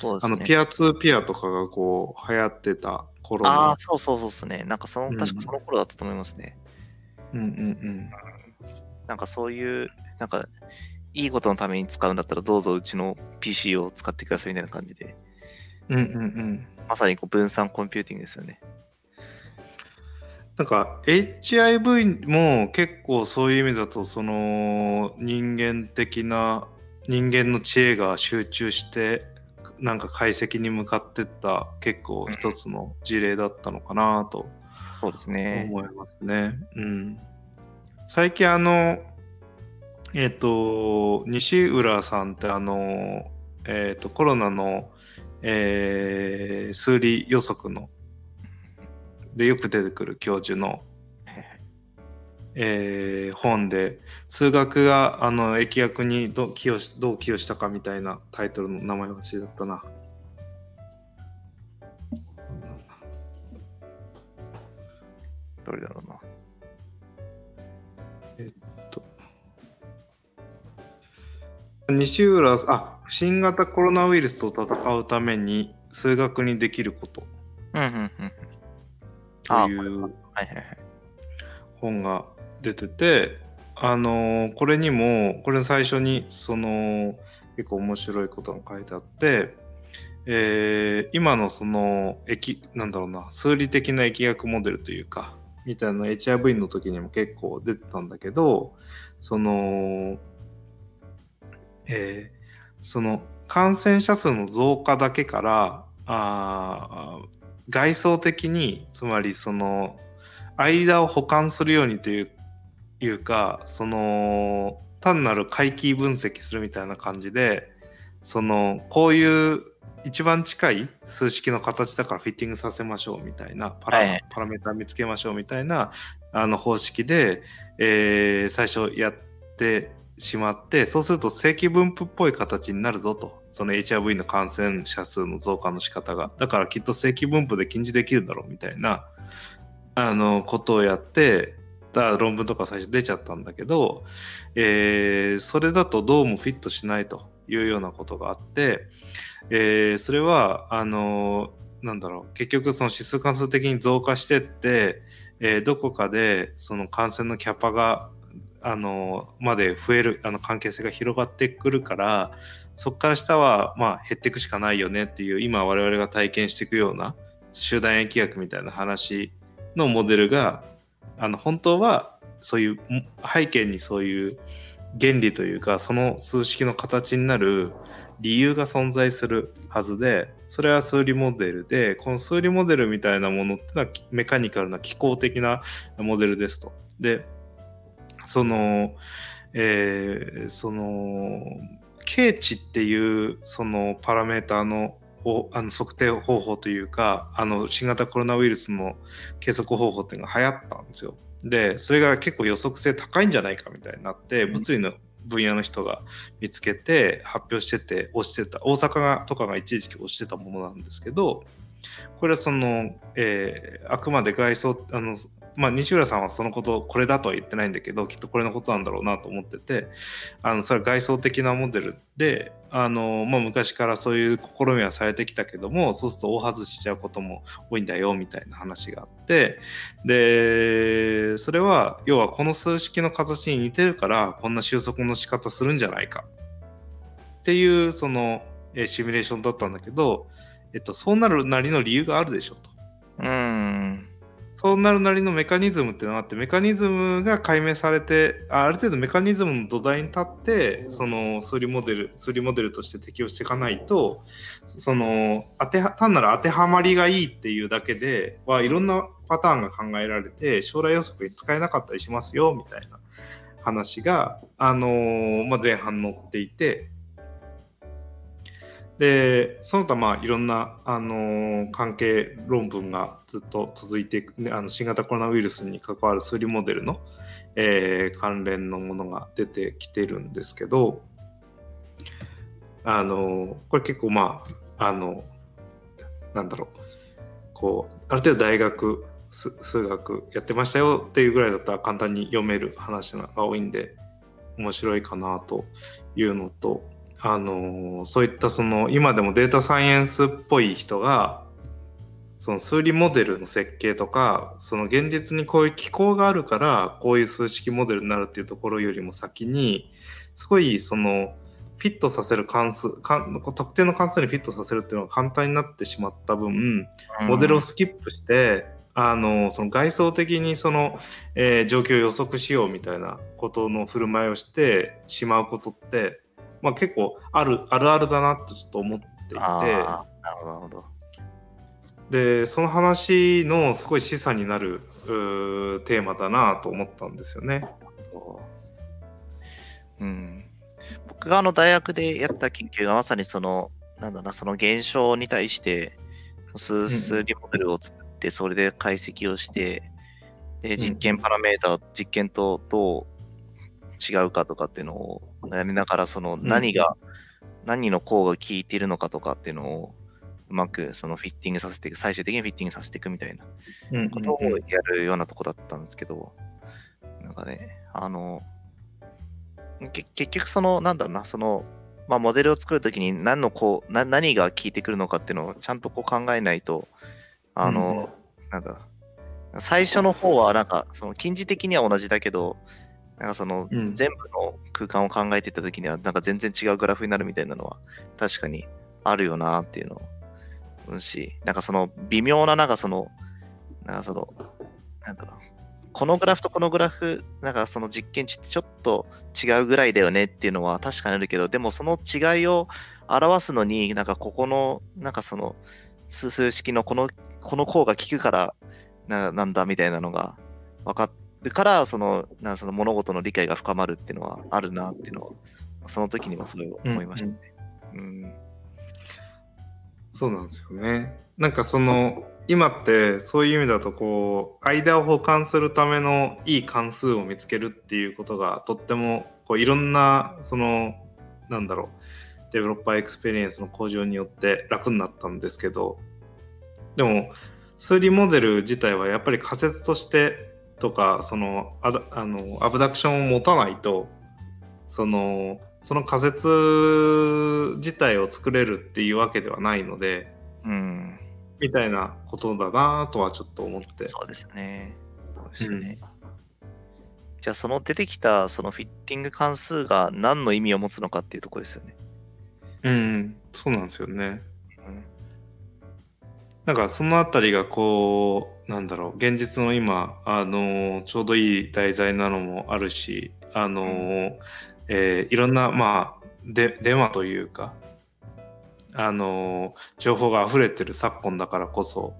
そうですね。ピアツーピアとかがこう、流行ってた頃のああ、そうそうそうですね。なんかその、うん確かその頃だったと思いますね。うんうんなんかそういう、なんか、いいことのために使うんだったら、どうぞうちの PC を使ってくださいみたいな感じで、うん。うんうんうん。まさにこう分散コンピューティングですよね。なんか HIV も結構そういう意味だとその人間的な人間の知恵が集中してなんか解析に向かってった結構一つの事例だったのかなとそうですね。思いますね。うん、最近あのえっ、と西浦さんってあのえっ、とコロナの、えー数理予測のでよく出てくる教授のえー本で数学があの疫学にどう寄与しどう寄与したかみたいなタイトルの名前忘れだったな。どれだろうな。西浦あ新型コロナウイルスと戦うために数学にできることうんうんうん。あというはいはいはい。本が出ててあのこれにもこれ最初にその結構面白いことが書いてあって、えー今のその疫なんだろうな数理的な疫学モデルというかみたいな HIV の時にも結構出てたんだけどそのえーその感染者数の増加だけからあ外装的につまりその間を補完するようにといういうかその単なる回帰分析するみたいな感じでそのこういう一番近い数式の形だからフィッティングさせましょうみたいなパラ,、はいはい。パラメータ見つけましょうみたいなあの方式で、えー最初やってしまってそうすると正規分布っぽい形になるぞと。その HIV の感染者数の増加の仕方が。だからきっと正規分布で禁じできるだろうみたいなあのことをやってた論文とか最初出ちゃったんだけど、えーそれだとどうもフィットしないというようなことがあって、えーそれはあのなんだろう結局その指数関数的に増加してって、えーどこかでその感染のキャパがあのまで増えるあの関係性が広がってくるからそこから下はまあ減っていくしかないよねっていう今我々が体験していくような集団疫学みたいな話のモデルがあの本当はそういう背景にそういう原理というかその数式の形になる理由が存在するはずでそれは数理モデルでこの数理モデルみたいなものってのはメカニカルな機構的なモデルですと。でその、えーその経値っていうそのパラメーターのあの測定方法というかあの新型コロナウイルスの計測方法っていうのが流行ったんですよ。でそれが結構予測性高いんじゃないかみたいになってうん物理の分野の人が見つけて発表してて押してた大阪がとかが一時期押してたものなんですけどこれはその、えーあくまで外装あのまあ西浦さんはそのことこれだとは言ってないんだけどきっとこれのことなんだろうなと思っててあのそれは外装的なモデルであの、まあ、昔からそういう試みはされてきたけどもそうすると大外しちゃうことも多いんだよみたいな話があってでそれは要はこの数式の形に似てるからこんな収束の仕方するんじゃないかっていうその、シミュレーションだったんだけど、えっと、そうなるなりの理由があるでしょと。うん。そうなるなりのメカニズムっていうのがあってメカニズムが解明されてある程度メカニズムの土台に立ってその数理モデル数理モデルとして適用していかないとその当ては単なる当てはまりがいいっていうだけではいろんなパターンが考えられて将来予測に使えなかったりしますよみたいな話が、あのーまあ、前半載っていてでその他まあいろんな、あのー関係論文がずっと続いていく、ね、あの新型コロナウイルスに関わる数理モデルの、えー関連のものが出てきてるんですけど、あのーこれ結構まああのなんだろうこうある程度大学数数学やってましたよっていうぐらいだったら簡単に読める話が多いんで面白いかなというのとあのそういったその今でもデータサイエンスっぽい人がその数理モデルの設計とかその現実にこういう機構があるからこういう数式モデルになるっていうところよりも先にすごいそのフィットさせる関数か特定の関数にフィットさせるっていうのが簡単になってしまった分モデルをスキップして、あのその外装的にその、えー状況を予測しようみたいなことの振る舞いをしてしまうことって、まあ、結構あるあるあるだなとちょっと思っていてなるほど。でその話のすごい示唆になるテーマだなと思ったんですよね。そううん、僕があの大学でやった研究がまさにその、なんだな、その現象に対して数数理モデルを作って、それで解析をして、で実験パラメータ、実験とどう違うかとかっていうのをやりながら、その何が、何の項が効いているのかとかっていうのをうまくそのフィッティングさせていく、最終的にフィッティングさせていくみたいなうんことをやるようなとこだったんですけど、なんかね、あの、け結局その、なんだろうな、その、まあ、モデルを作るときに何のこうな何が効いてくるのかっていうのをちゃんとこう考えないと、あの、なんだ、最初の方はなんか、その近似的には同じだけど、なんかそのうん。全部の空間を考えていったときには、なんか全然違うグラフになるみたいなのは確かにあるよなっていうのをうんし、なんかその微妙な、なんかその、なんかその、なんだろう、このグラフとこのグラフ、なんかその実験値ってちょっと違うぐらいだよねっていうのは確かにあるけど、でもその違いを表すのに、なんかここの、なんかその数数式のこの、この項が効くからななんだみたいなのが分かるから、その、なんかその物事の理解が深まるっていうのはあるなっていうのは、その時にもそれを思いましたね。うん。そうなんですよね。なんかその今ってそういう意味だとこう間を補完するためのいい関数を見つけるっていうことがとってもこういろんなそのなんだろう developer experience の向上によって楽になったんですけどでも数理モデル自体はやっぱり仮説としてとかそのアダあの abduction を持たないとそのその仮説自体を作れるっていうわけではないのでうん。みたいなことだなとはちょっと思って。そうですよね。そうですよね。じゃあ、その出てきたそのフィッティング関数が何の意味を持つのかっていうところですよね。うん、そうなんですよね。うんなんかそのあたりがこうなんだろう現実の今あのちょうどいい題材なのもあるしあの、えーいろんなまあでデマというかあの情報が溢れてる昨今だからこそ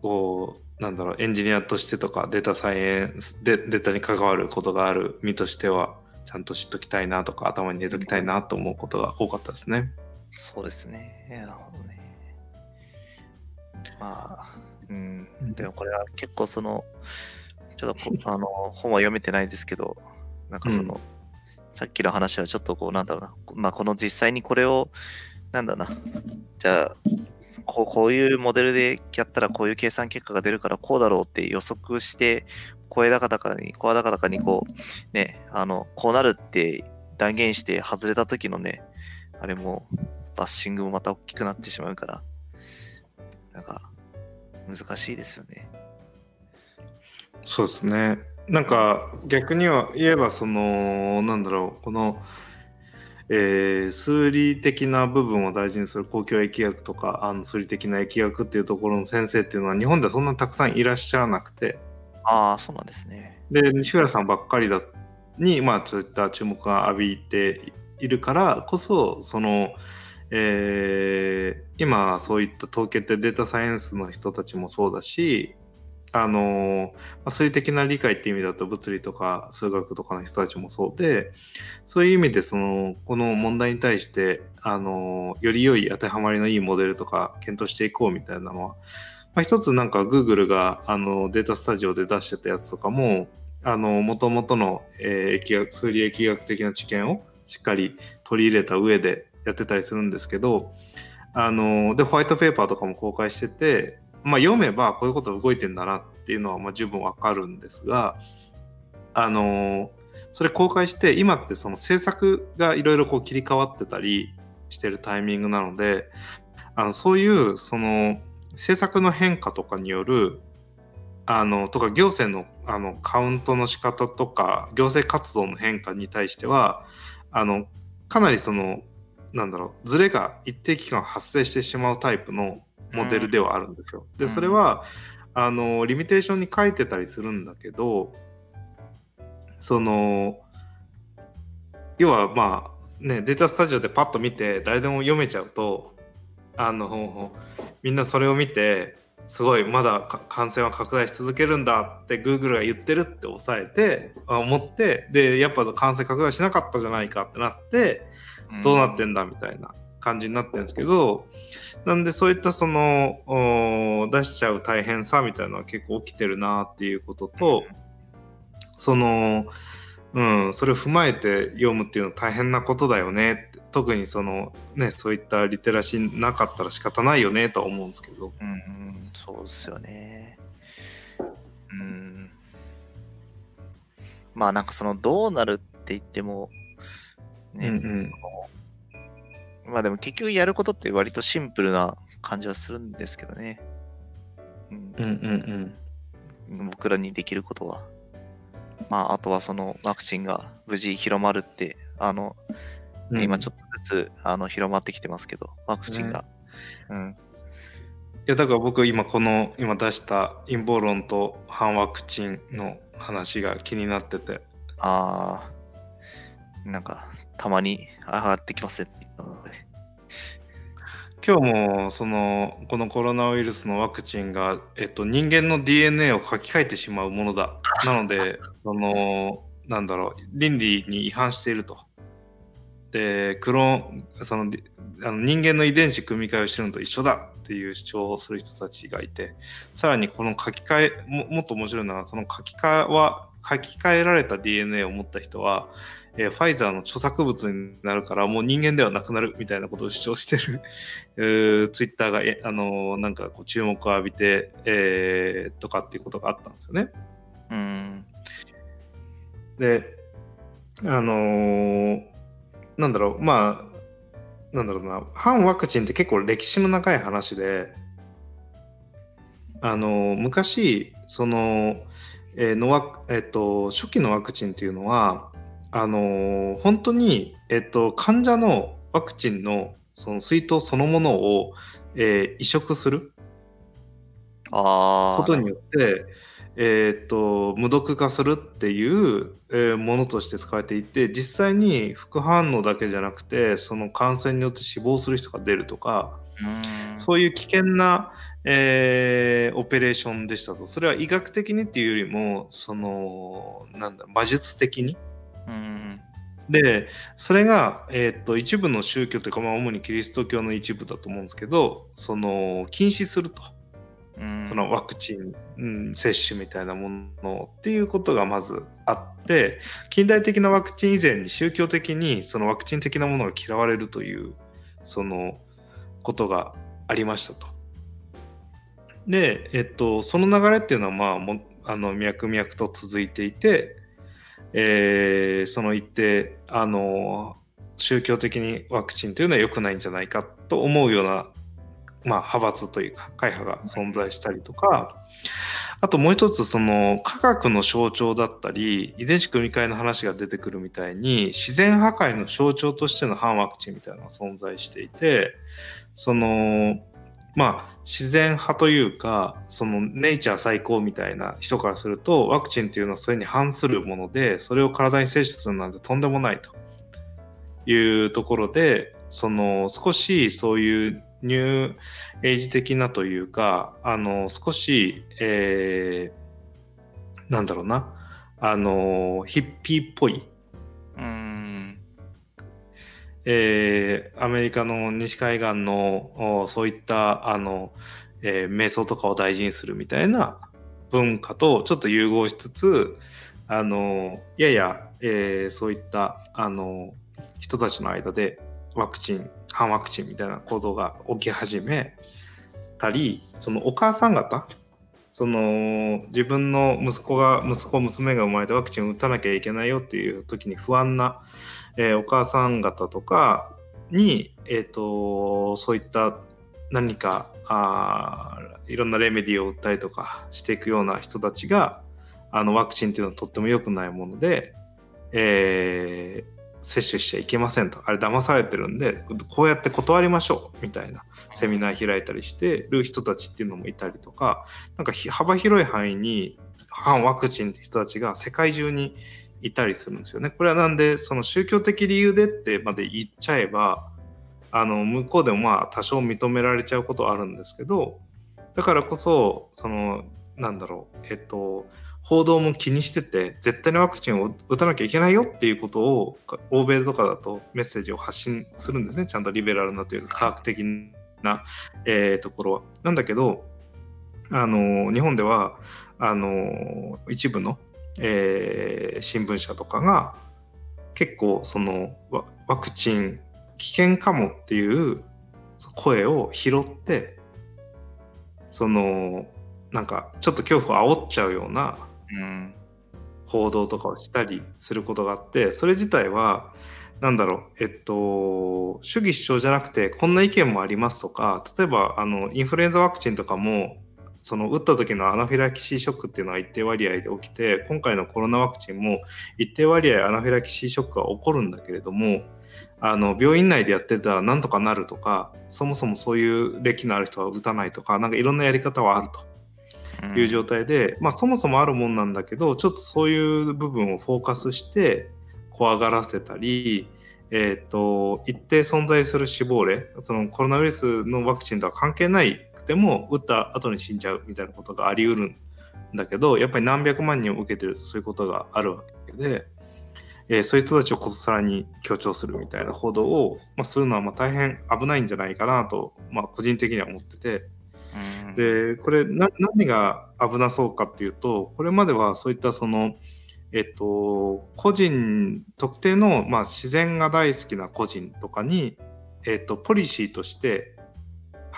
こうなんだろうエンジニアとしてとかデータサイエンスでデータに関わることがある身としてはちゃんと知っときたいなとか頭に入れときたいなと思うことが多かったですね。そうですね。なるほどね。まあ、うん。でもこれは結構その、ちょっとこ *laughs* あの本は読めてないですけど、なんかその、さっきの話はちょっとこう、なんだろうな、まあ、この実際にこれを、なんだろうな、じゃあ、こうこういうモデルでやったらこういう計算結果が出るからこうだろうって予測して、声高々に、声高々にこう、ね、あの、こうなるって断言して外れた時のね、あれもバッシングもまた大きくなってしまうから、なんか、難しいですよね。そうですね。なんか逆には言えばそのなんだろうこの、えー数理的な部分を大事にする公共疫学とかあの数理的な疫学っていうところの先生っていうのは日本ではそんなにたくさんいらっしゃらなくてああ、そうなんですね。で西浦さんばっかりだにまあそういった注目が浴びているからこそその、えー今そういった統計ってデータサイエンスの人たちもそうだしあのまあ数理的な理解って意味だと物理とか数学とかの人たちもそうでそういう意味でそのこの問題に対してあのより良い当てはまりのいいモデルとか検討していこうみたいなのは、まあ、一つなんか Google があのデータスタジオで出してたやつとかもあの元々の、えー疫学数理疫学的な知見をしっかり取り入れた上でやってたりするんですけどあのでホワイトペーパーとかも公開してて、まあ、読めばこういうこと動いてんだなっていうのはまあ十分わかるんですがあのそれ公開して今ってその政策がいろいろ切り替わってたりしてるタイミングなのであのそういうその政策の変化とかによるあのとか行政のあのカウントの仕方とか行政活動の変化に対してはあのかなりそのなんだろうズレが一定期間発生してしまうタイプのモデルではあるんですよ。でそれはあのリミテーションに書いてたりするんだけどその要はまあねデータスタジオでパッと見て誰でも読めちゃうとあのみんなそれを見てすごいまだか感染は拡大し続けるんだって Google が言ってるって抑えてあ思ってでやっぱ感染拡大しなかったじゃないかってなってどうなってんだみたいな感じになってるんですけどなんでそういったその出しちゃう大変さみたいなのは結構起きてるなっていうこととそのうん、それを踏まえて読むっていうのは大変なことだよね特にそのねそういったリテラシーなかったら仕方ないよねとは思うんですけどうん、そうですよね。うん。まあなんかそのどうなるって言っても、ね、うんうんまあでも結局やることって割とシンプルな感じはするんですけどね。うんうんうん僕らにできることは。まああとはそのワクチンが無事広まるって、あの、うん今ちょっとずつあの広まってきてますけど、ワクチンが。うん。いやだから僕今この今出した陰謀論と反ワクチンの話が気になっててああ、なんかたまに上がってきますね。今日もそのこのコロナウイルスのワクチンが、えっと、人間の DNA を書き換えてしまうものだなので *laughs* そのなんだろう倫理に違反していると。でクローンそのであの人間の遺伝子組み換えをしてるのと一緒だっていう主張をする人たちがいてさらにこの書き換えももっと面白いのはその書き換えは書き換えられた DNA を持った人はえーファイザーの著作物になるからもう人間ではなくなるみたいなことを主張してる *laughs* えーツイッターが、えあのーなんかこう注目を浴びて、えーとかっていうことがあったんですよね。うん。であのーなんだろうまあなんだろうな反ワクチンって結構歴史の長い話であのー昔その、えーのえっと初期のワクチンっていうのはあのー本当に、えっと、患者のワクチンのその水筒そのものを、えー移植する。ことによって、えーっと無毒化するっていう、えーものとして使われていて実際に副反応だけじゃなくてその感染によって死亡する人が出るとか、うんそういう危険な、えーオペレーションでしたとそれは医学的にっていうよりもそのなんだ魔術的にうん。でそれが、えーっと一部の宗教というか、まあ、主にキリスト教の一部だと思うんですけどその禁止すると。うん。そのワクチン、うん、接種みたいなものっていうことがまずあって近代的なワクチン以前に宗教的にそのワクチン的なものが嫌われるというそのことがありましたと。で、えっと、その流れっていうのはまあもあの脈々と続いていて、えーその一定あの宗教的にワクチンというのは良くないんじゃないかと思うようなまあ、派閥というか会派が存在したりとかあともう一つその科学の象徴だったり遺伝子組み換えの話が出てくるみたいに自然破壊の象徴としての反ワクチンみたいなのが存在していてそのまあ自然派というかそのネイチャー最高みたいな人からするとワクチンっていうのはそれに反するものでそれを体に摂取するなんてとんでもないと。いうところでその少しそういうニューエイジ的なというかあの少し、えーなんだろうな。あのヒッピーっぽい、うん。えーアメリカの西海岸のそういったあの、えー瞑想とかを大事にするみたいな文化とちょっと融合しつつあのやや、えーそういったあの人たちの間でワクチン反ワクチンみたいな行動が起き始めたりそのお母さん方その自分の息子が息子娘が生まれてワクチンを打たなきゃいけないよっていう時に不安な、えーお母さん方とかに、えー、とそういった何かあいろんなレメディーを打ったりとかしていくような人たちがあのワクチンっていうのはとっても良くないもので、えー接種しちゃいけませんと。あれ騙されてるんでこうやって断りましょうみたいなセミナー開いたりしてる人たちっていうのもいたりとかなんか幅広い範囲に反ワクチンって人たちが世界中にいたりするんですよね。これはなんでその宗教的理由でってまで言っちゃえばあの向こうでもまあ多少認められちゃうことはあるんですけどだからこそそのなんだろうえっと報道も気にしてて絶対にワクチンを打たなきゃいけないよっていうことをか欧米とかだとメッセージを発信するんですねちゃんとリベラルなというか科学的な、えーところは。なんだけどあの日本ではあの一部の、えー新聞社とかが結構そのワワクチン危険かもっていう声を拾ってそのなんかちょっと恐怖を煽っちゃうようなうん。報道とかをしたりすることがあってそれ自体はなんだろうえっと主義主張じゃなくてこんな意見もありますとか例えばあのインフルエンザワクチンとかもその打った時のアナフィラキシーショックっていうのは一定割合で起きて今回のコロナワクチンも一定割合アナフィラキシーショックが起こるんだけれどもあの病院内でやってたらなんとかなるとかそもそもそういう歴のある人は打たないとかなんかいろんなやり方はあると。いう状態で、まあ、そもそもあるもんなんだけどちょっとそういう部分をフォーカスして怖がらせたり、えー、と一定存在する死亡例そのコロナウイルスのワクチンとは関係ないくても打った後に死んじゃうみたいなことがありうるんだけどやっぱり何百万人を受けてるとそういうことがあるわけで、えーそういう人たちをことさらに強調するみたいな報道を、まあ、するのはまあ大変危ないんじゃないかなと、まあ、個人的には思ってて。うん、でこれな何が危なそうかっていうとこれまではそういったそのえっと個人特定の、まあ、自然が大好きな個人とかに、えっと、ポリシーとして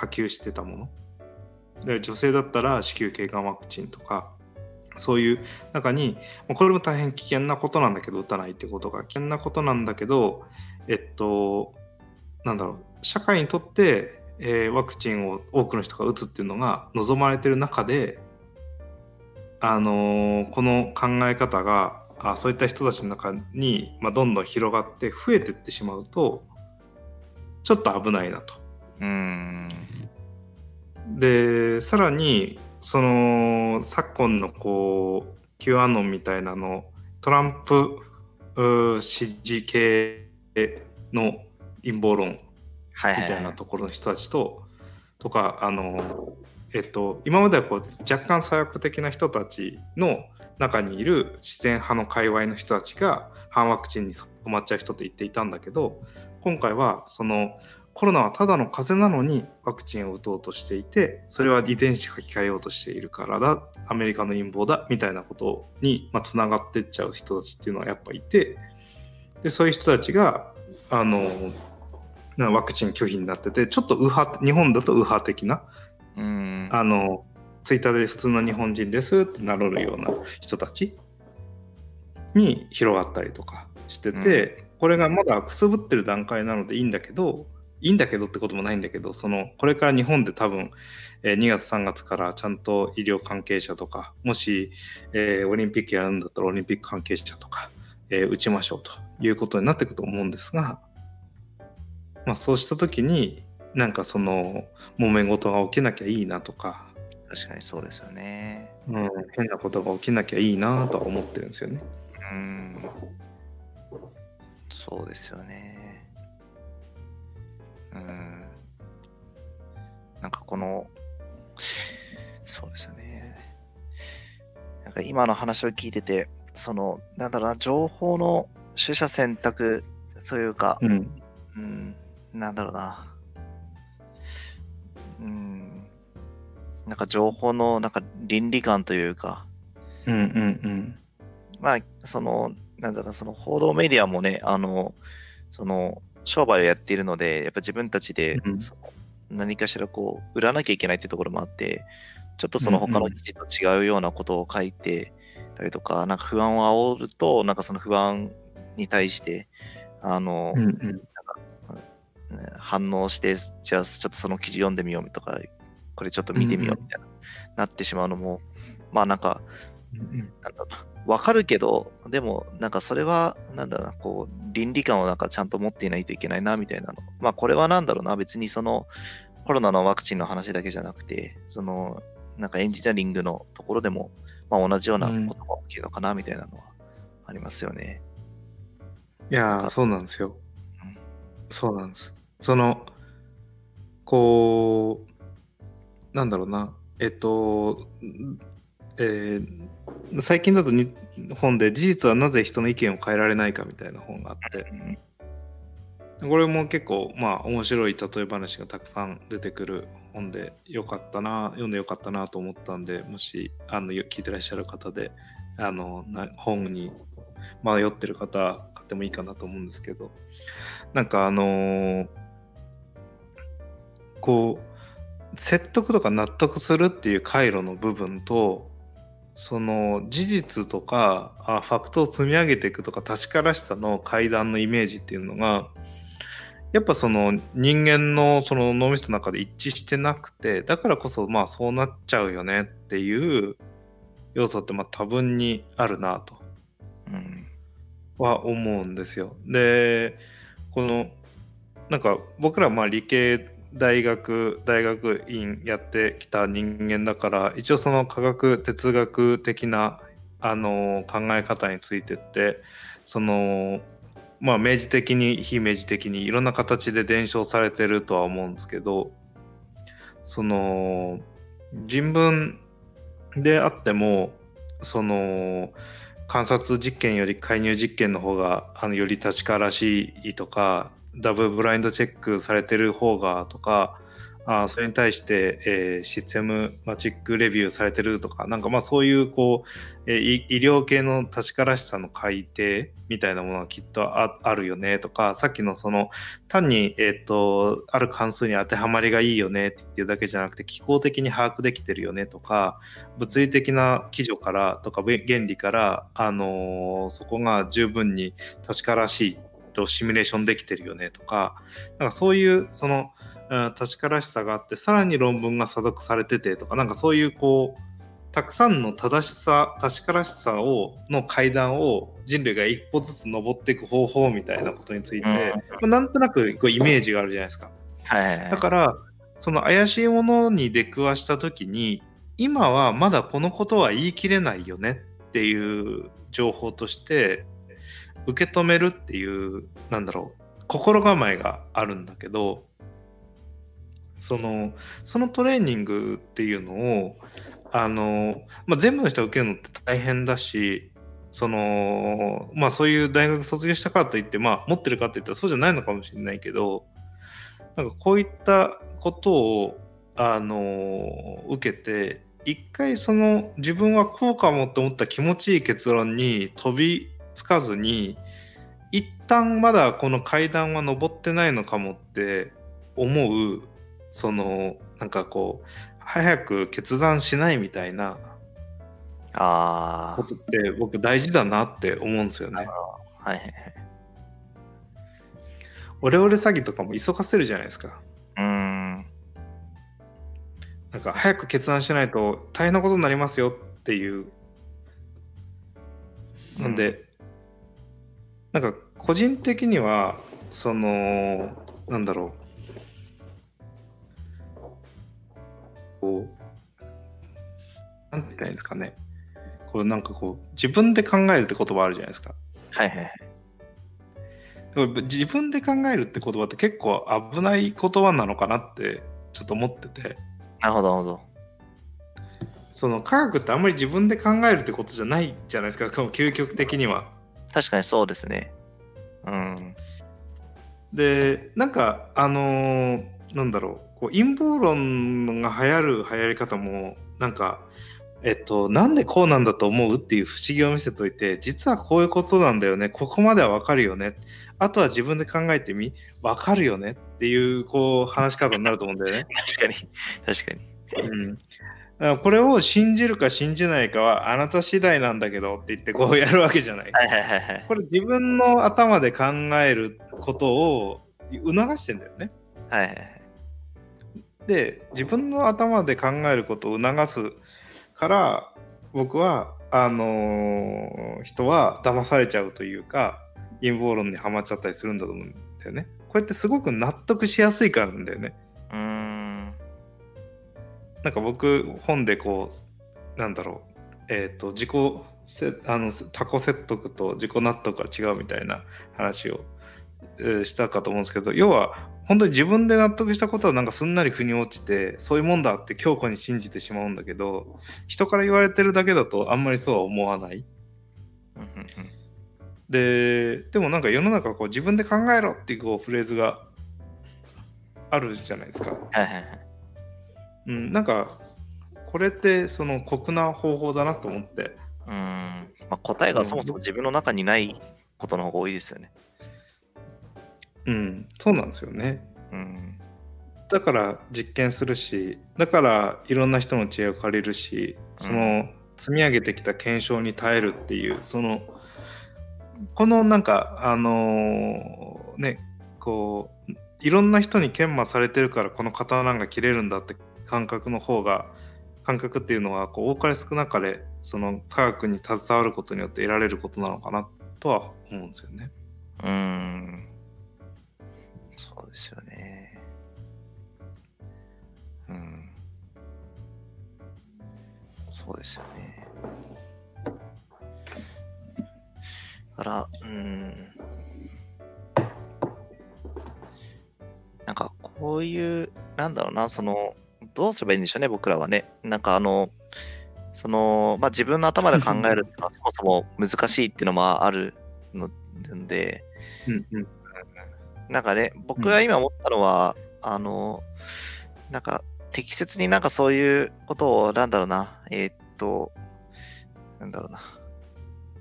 波及してたもので女性だったら子宮頸がんワクチンとかそういう中にこれも大変危険なことなんだけど打たないってことが危険なことなんだけどえっとなんだろう社会にとってえーワクチンを多くの人が打つっていうのが望まれてる中で、あのーこの考え方があそういった人たちの中に、まあ、どんどん広がって増えてってしまうとちょっと危ないなと。うん。でさらにその昨今のこう Q アノンみたいなのトランプ支持系の陰謀論はいはい、みたいなところの人たちと、とかあの、えっと、今まではこう若干左翼的な人たちの中にいる自然派の界隈の人たちが反ワクチンに染まっちゃう人って言っていたんだけど今回はそのコロナはただの風邪なのにワクチンを打とうとしていてそれは遺伝子書き換えようとしているからだアメリカの陰謀だみたいなことにまあつながってっちゃう人たちっていうのはやっぱいてでそういう人たちがあのなワクチン拒否になっててちょっと右派日本だと右派的なうん。あのツイッターで普通の日本人ですって名乗るような人たちに広がったりとかしてて、これがまだくすぶってる段階なのでいいんだけどいいんだけどってこともないんだけどそのこれから日本で多分、えー2月3月からちゃんと医療関係者とかもし、えーオリンピックやるんだったらオリンピック関係者とか、えー打ちましょうということになっていくと思うんですが、まあ、そうした時になんかその揉め事が起きなきゃいいなとか、確かにそうですよね。うん、変なことが起きなきゃいいなとは思ってるんですよね。うん。そうですよね。うん。なんかこの、そうですよね。なんか今の話を聞いてて、その、なんだろうな、情報の取捨選択というか、うん、うん、なんだろうな。うん。なんか情報のなんか倫理観というか、うん、うん、まあ、その、なんだろうな、その報道メディアもね、あの、その、商売をやっているので、やっぱ自分たちで、何かしらこう、売らなきゃいけないっていうところもあって、ちょっとその他の記事と違うようなことを書いてたりとか、なんか不安を煽ると、なんかその不安に対して、あの、うん、うん、ね反応して、じゃあちょっとその記事読んでみようとか、これちょっと見てみようみたいな、なってしまうのも、まあなんか、うん、なんだろうな、わかるけど、でも、なんかそれは、なんだろうな、こう、倫理観をなんかちゃんと持っていないといけないな、みたいなの。まあ、これはなんだろうな、別にその、コロナのワクチンの話だけじゃなくて、その、なんかエンジニアリングのところでも、まあ、同じようなことが起きるのかな、みたいなのはありますよね。いやーそうなんですようん。そうなんです。そのこうなんだろうなえっと、えー最近だとに本で事実はなぜ人の意見を変えられないかみたいな本があってこれも結構まあ面白い例え話がたくさん出てくる本でよかったな読んでよかったなと思ったんでもしあの聞いてらっしゃる方であの本に迷ってる方買ってもいいかなと思うんですけどなんかあのーこう説得とか納得するっていう回路の部分とその事実とかあファクトを積み上げていくとか確からしさの階段のイメージっていうのがやっぱその人間のその脳みその中で一致してなくてだからこそまあそうなっちゃうよねっていう要素ってまあ多分にあるなとうん。は思うんですよ。でこのなんか僕らまあ理系大学大学院やってきた人間だから一応その科学哲学的なあの考え方についてってそのまあ明示的に非明示的にいろんな形で伝承されてるとは思うんですけどその人文であってもその観察実験より介入実験の方があのより確からしいとかダブルブラインドチェックされてる方がとかあそれに対して、えーシステムマチックレビューされてるとかなんかまあそういうこう、えー医療系の確からしさの改定みたいなものがきっとああるよねとかさっきのその単に、えー、とある関数に当てはまりがいいよねっていうだけじゃなくて機構的に把握できてるよねとか物理的な基準からとか原理から、あのーそこが十分に確からしいとシミュレーションできてるよねとかなんかそういうその、うん確からしさがあってさらに論文が査読されててとかなんかそういうこうたくさんの正しさ確からしさをの階段を人類が一歩ずつ登っていく方法みたいなことについて、まあなんとなくこうイメージがあるじゃないですか。はいはいはい。だからその怪しいものに出くわした時に今はまだこのことは言い切れないよねっていう情報として受け止めるっていうなんだろう心構えがあるんだけどそのそのトレーニングっていうのをあの、まあ、全部の人が受けるのって大変だしそのまあそういう大学卒業したからといってまあ持ってるかって言ったらそうじゃないのかもしれないけどなんかこういったことをあの受けて一回その自分はこうかもって思った気持ちいい結論に飛びつかずに一旦まだこの階段は登ってないのかもって思うそのなんかこう早く決断しないみたいなあことって僕大事だなって思うんですよね。あ。はいはいはい。オレオレ詐欺とかも急がせるじゃないですか。うーん。なんか早く決断しないと大変なことになりますよっていう。なんで、なんか個人的にはそのなんだろうこうなんて言ったらいいんですかねこうなんかこう自分で考えるって言葉あるじゃないですか。はいはいはい。自分で考えるって言葉って結構危ない言葉なのかなってちょっと思ってて。なるほどなるほど。その科学ってあんまり自分で考えるってことじゃないじゃないですか究極的には。確かにそうですね。うん。でなんかあのーなんだろうこう陰謀論が流行る流行り方もなんかえっとなんでこうなんだと思うっていう不思議を見せといて実はこういうことなんだよねここまではわかるよねあとは自分で考えてみわかるよねっていうこう話し方になると思うんだよね。*laughs* 確かに。確かに。うんこれを信じるか信じないかはあなた次第なんだけどって言ってこうやるわけじゃない。はいはいはいはい。これ自分の頭で考えることを促してんだよね。はいはいはい。で自分の頭で考えることを促すから僕はあのー人は騙されちゃうというか陰謀論にはまっちゃったりするんだと思うんだよね。これってすごく納得しやすいからなんだよね。うーん。なんか僕本でこうなんだろうえっ、と自己せあの他己説得と自己納得が違うみたいな話を、えーしたかと思うんですけど要は本当に自分で納得したことはなんかすんなり腑に落ちてそういうもんだって強固に信じてしまうんだけど人から言われてるだけだとあんまりそうは思わない。ででもなんか世の中こう自分で考えろっていうこうフレーズがあるじゃないですか。うん、なんかこれってその酷な方法だなと思ってうん。まあ、答えがそもそも自分の中にないことの方が多いですよね。うん、そうなんですよね。うん。だから実験するしだからいろんな人の知恵を借りるしその積み上げてきた検証に耐えるっていうそのこのなんかあのーねこういろんな人に研磨されてるからこの刀が切れるんだって感覚の方が感覚っていうのはこう多かれ少なかれその科学に携わることによって得られることなのかなとは思うんですよね。うん。そうですよね。うん。そうですよね。だから、うん。なんか、こういう、なんだろうな、その、どうすればいいんでしょうね、僕らはね。なんか、あの、その、まあ、自分の頭で考えるっていうのは *laughs* そもそも難しいっていうのもあるので、うんうん。なんかね、僕が今思ったのは、あの、なんか、適切になんかそういうことを、なんだろうな、えーっと、なんだろうな、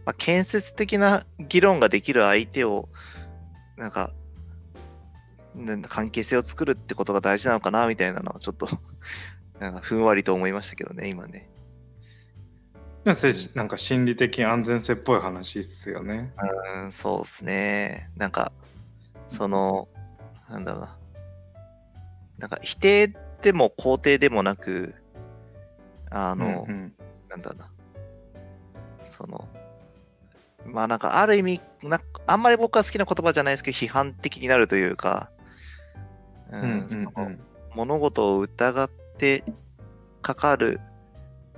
まあ、建設的な議論ができる相手を、なんか、関係性を作るってことが大事なのかな、みたいなのは、ちょっと、*laughs* なんか、ふんわりと思いましたけどね、今ね。なんか心理的安全性っぽい話っすよね。うん、そうですね。なんか、その、なんだろうな。なんか、否定でも肯定でもなく、あの、うんうんなんだろうな。その、まあなんか、ある意味な、あんまり僕は好きな言葉じゃないですけど、批判的になるというか、物事を疑ってかかる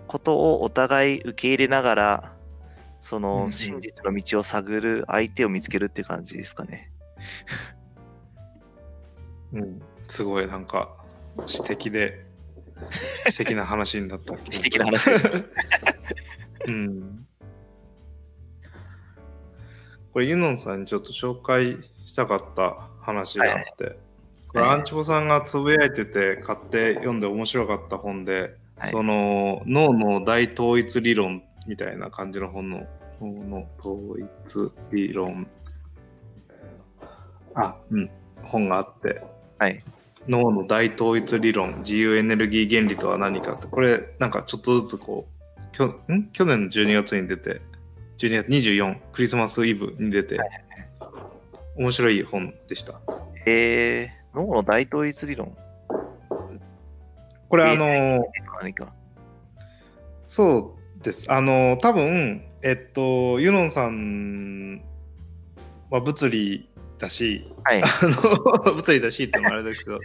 ことをお互い受け入れながら、その真実の道を探る相手を見つけるって感じですかね。*laughs* うん、すごいなんか詩的で詩的な話になった。詩的な話です。*laughs* うん。これユノンさんにちょっと紹介したかった話があって、これはいアンチボさんがつぶやいてて買って読んで面白かった本で、はい。その脳の大統一理論みたいな感じの本の脳の統一理論。あうん。本があって。はい。脳の大統一理論。自由エネルギー原理とは何かって。これなんかちょっとずつこうきょん？去年の12月に出て12月24クリスマスイブに出て面白い本でした。えー、脳の大統一理論これあの何か。そうですあの多分えっとユノンさんは物理だしはい。あの *laughs* 物理だしってのもあれですけど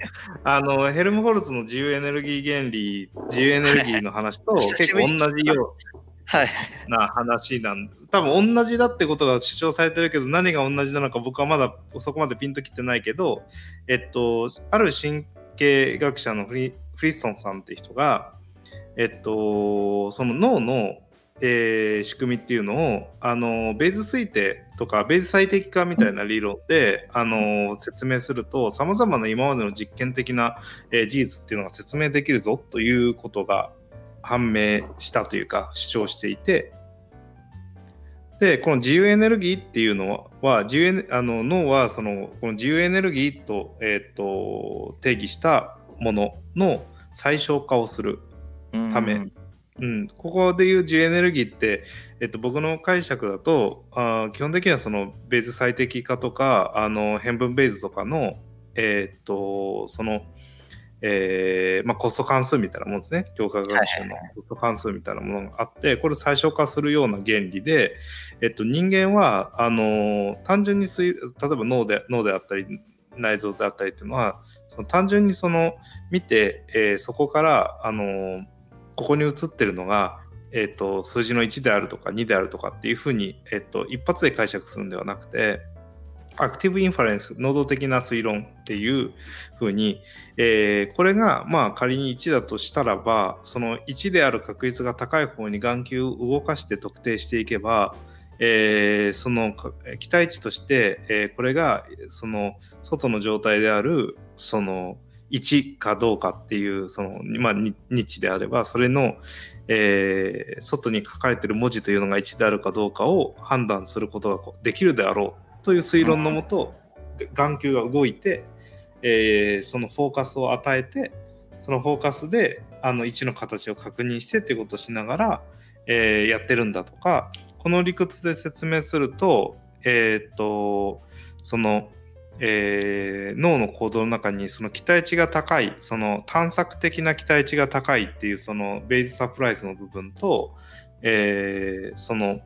あのヘルムホルツの自由エネルギー原理自由エネルギーの話と *laughs* 久結構同じよはい。うな話なん多分同じだってことが主張されてるけど何が同じなのか僕はまだそこまでピンときてないけどえっとある神経学者のフリフリッソンさんって人がえっとその脳のえー仕組みっていうのをあのベーズ推定とかベーズ最適化みたいな理論であの説明するとさまざまな今までの実験的な、えー事実っていうのが説明できるぞということが判明したというか主張していてでこの自由エネルギーっていうのは自由あの脳はそのこの自由エネルギーと,、えー、と定義したものの最小化をするため。うん。うん、ここでいう自由エネルギーって、えっと、僕の解釈だとあー基本的にはそのベース最適化とかあの変分ベースとかの、えっとその、えーまあ、コスト関数みたいなものですね。強化学習のコスト関数みたいなものがあってこれ最小化するような原理で、えっと、人間はあの単純に水例えば脳で脳であったり内臓であったりっていうのはその単純にその見て、えーそこからあのここに映ってるのが、えー、と数字の1であるとか2であるとかっていうふうに、えー、と一発で解釈するんではなくてアクティブインファレンス能動的な推論っていうふうに、えーこれがまあ仮に1だとしたらばその1である確率が高い方に眼球を動かして特定していけば、えーその期待値として、えーこれがその外の状態であるその1かどうかっていうその、まあ、日であればそれの、えー、外に書かれてる文字というのが1であるかどうかを判断することができるであろう。という推論のもと、眼球が動いて、えー、そのフォーカスを与えてそのフォーカスであの1の形を確認してっていうことをしながら、えー、やってるんだとかこの理屈で説明するとえっ、とそのえー、脳の行動の中にその期待値が高いその探索的な期待値が高いっていうそのベースサプライズの部分と、えー、その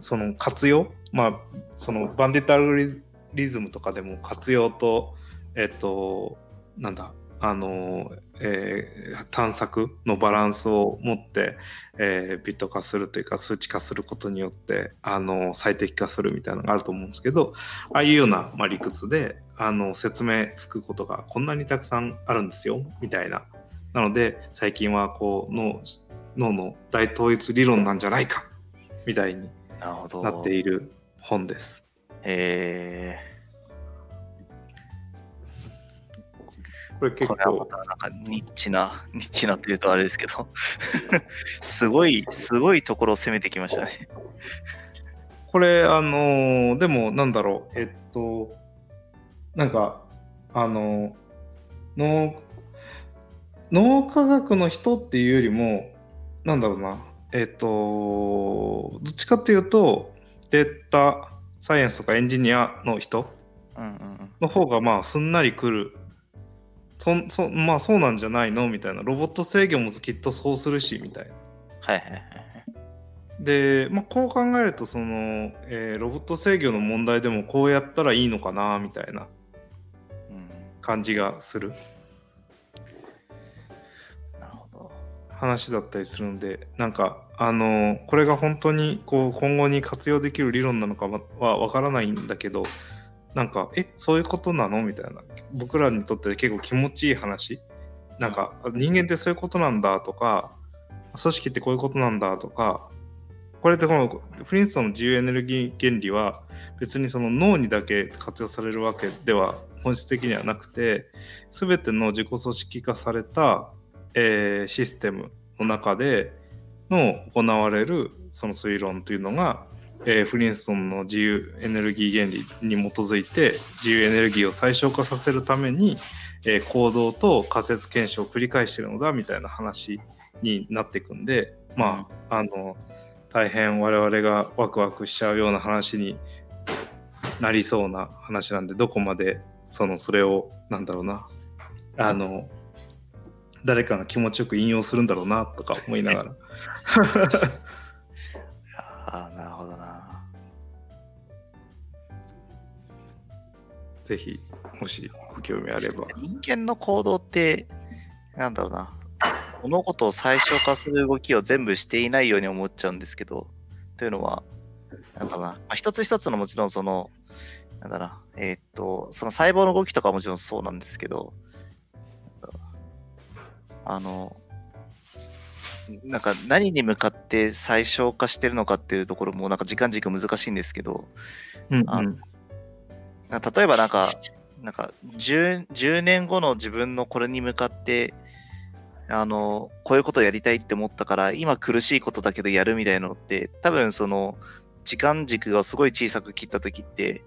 その活用まあそのバンディットアルリズムとかでも活用とえっ、となんだあの、えー、探索のバランスを持って、えー、ビット化するというか数値化することによってあの最適化するみたいなのがあると思うんですけどああいうような、まあ、理屈であの説明つくことがこんなにたくさんあるんですよみたいな。なので最近はこう脳脳の大統一理論なんじゃないかみたいになっている本です。へえこれ結構。これはなんかニッチな、ニッチなっていうとあれですけど *laughs* すごい、すごいところを攻めてきましたね。これ、あのー、でもなんだろう、えっと、なんか、あのー、脳、脳科学の人っていうよりも、なんだろうな、えっと、どっちかっていうと、データサイエンスとかエンジニアの人の方がまあすんなりくるそそまあそうなんじゃないの？みたいなロボット制御もきっとそうするしみたいな。はいはいはい。で、まあ、こう考えるとその、えー、ロボット制御の問題でもこうやったらいいのかなみたいな感じがする。なるほど。話だったりするのでなんかあのこれが本当にこう今後に活用できる理論なのかはわからないんだけどなんかえそういうことなの？みたいな。僕らにとって結構気持ちいい話。なんか人間ってそういうことなんだとか組織ってこういうことなんだとかこれってこのフリンストンの自由エネルギー原理は別にその脳にだけ活用されるわけでは本質的にはなくて全ての自己組織化された、えー、システムの中での行われるその推論というのがえー、フリンストンの自由エネルギー原理に基づいて自由エネルギーを最小化させるために、えー、行動と仮説検証を繰り返してるのだみたいな話になっていくんでまああの大変我々がワクワクしちゃうような話になりそうな話なんでどこまでそのそれをなんだろうなあの誰かが気持ちよく引用するんだろうなとか思いながら。ああなるほどな。ぜひ、もしご興味あれば。人間の行動って、なんだろうな、物事を最小化する動きを全部していないように思っちゃうんですけど、というのは、なんだろうな、まあ、一つ一つのもちろんその、なんだろうな、えー、っと、その細胞の動きとかもちろんそうなんですけど、あの、なんか何に向かって最小化してるのかっていうところもなんか時間軸難しいんですけど、うんうん、例えばなんか、なんか 10, 10年後の自分のこれに向かって、あの、こういうことをやりたいって思ったから、今苦しいことだけどやるみたいなのって、多分その、時間軸がすごい小さく切った時って、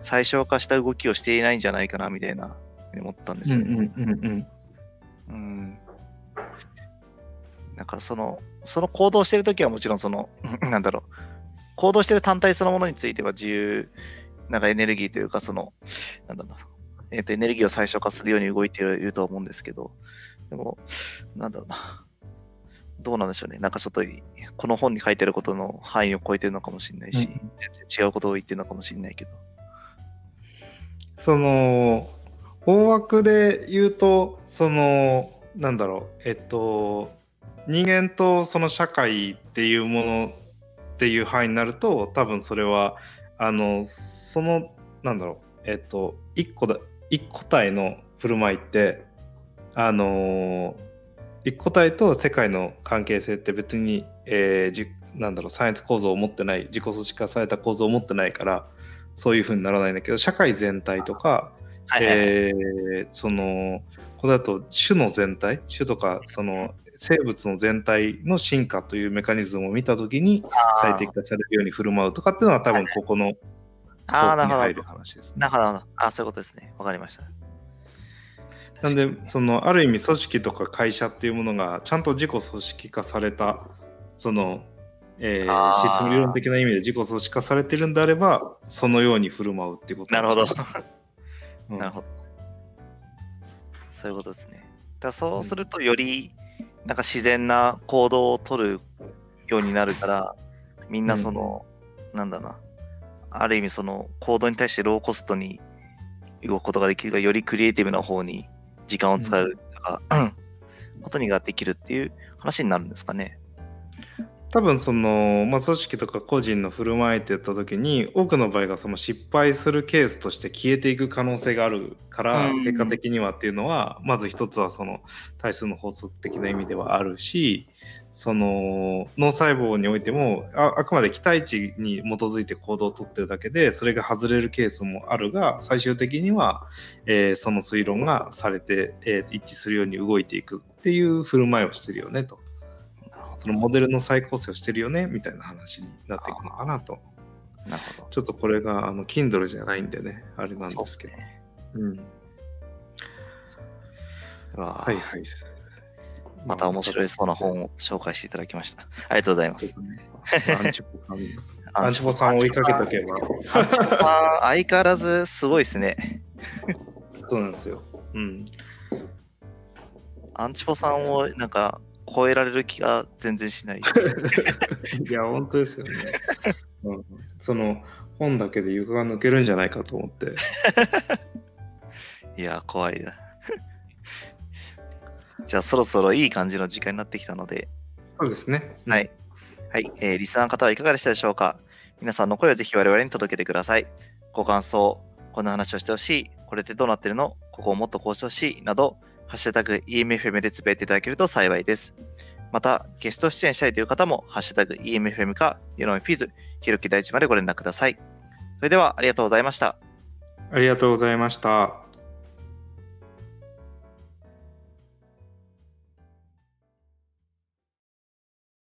最小化した動きをしていないんじゃないかなみたいな、思ったんですよね。うん、うん、うん。なんかその、その行動してる時はもちろんその、*laughs* なんだろう、行動してる単体そのものについては自由なんかエネルギーというか、その、なんだろうえっ、ー、と、エネルギーを最小化するように動いていると思うんですけど、でも、なんだろうな。どうなんでしょうね。なんかちょっと、この本に書いてることの範囲を超えてるのかもしれないし、うん、全然違うことを言ってるのかもしれないけど。その、大枠で言うと、その、なんだろう、えっと、人間とその社会っていうものっていう範囲になると、多分それは、あの、そのなんだろうえっと一個だ一個体の振る舞いってあのー、一個体と世界の関係性って別に、えー、じなんだろうサイエンス構造を持ってない自己組織化された構造を持ってないからそういうふうにならないんだけど社会全体とか、はいはいはい。えーそのこれだと種の全体種とかその生物の全体の進化というメカニズムを見たときに最適化されるように振る舞うとかっていうのは多分ここのスコあーープに入る話ですね。なるほど。あ、そういうことですね。わかりました。なんでそのある意味組織とか会社っていうものがちゃんと自己組織化されたその、えーシステム理論的な意味で自己組織化されてるんであればそのように振る舞うっていうことなるほど。うんなるほど。そういうことですね。だそうすると、よりなんか自然な行動を取るようになるから、みんなその、なんだな、ある意味その行動に対してローコストに動くことができるが、よりクリエイティブな方に時間を使うとか、*coughs* ことにができるっていう話になるんですかね。多分その、まあ、組織とか個人の振る舞いってやった時に多くの場合がその失敗するケースとして消えていく可能性があるからうん結果的にはっていうのはまず一つはその対数の法則的な意味ではあるしその脳細胞においてもああくまで期待値に基づいて行動をとってるだけでそれが外れるケースもあるが最終的には、えーその推論がされて、えー一致するように動いていくっていう振る舞いをしてるよねと。そのモデルの再構成をしてるよねみたいな話になっていくのかなと。ど。なるほど。ちょっとこれがあの Kindle じゃないんでね、あれなんですけど。ね。うん、はいはい。また面白いそうな本を紹介していただきました。ありがとうございます。アンチポさん。アンチポさんを追いかけとけば。アンチポさん、相変わらずすごいですね。そうなんですよ。うん。アンチポさんをなんか超えられる気が全然しない。*laughs* いや、本当ですよね。うん、その本だけで床が抜けるんじゃないかと思って。*laughs* いや、怖いな。*laughs* じゃあそろそろいい感じの時間になってきたので、そうですね。はい。はい、えーリスナーの方はいかがでしたでしょうか？皆さんの声をぜひ我々に届けてください。ご感想、こんな話をしてほしい、これってどうなってるの？ここをもっとこうしてほしい、など、ハッシュタグ EMFM でつぶやいていただけると幸いです。また、ゲスト出演したいという方も、ハッシュタグ EMFM か、ユノンフィズ、ひろき大地までご連絡ください。それでは、ありがとうございました。ありがとうございました。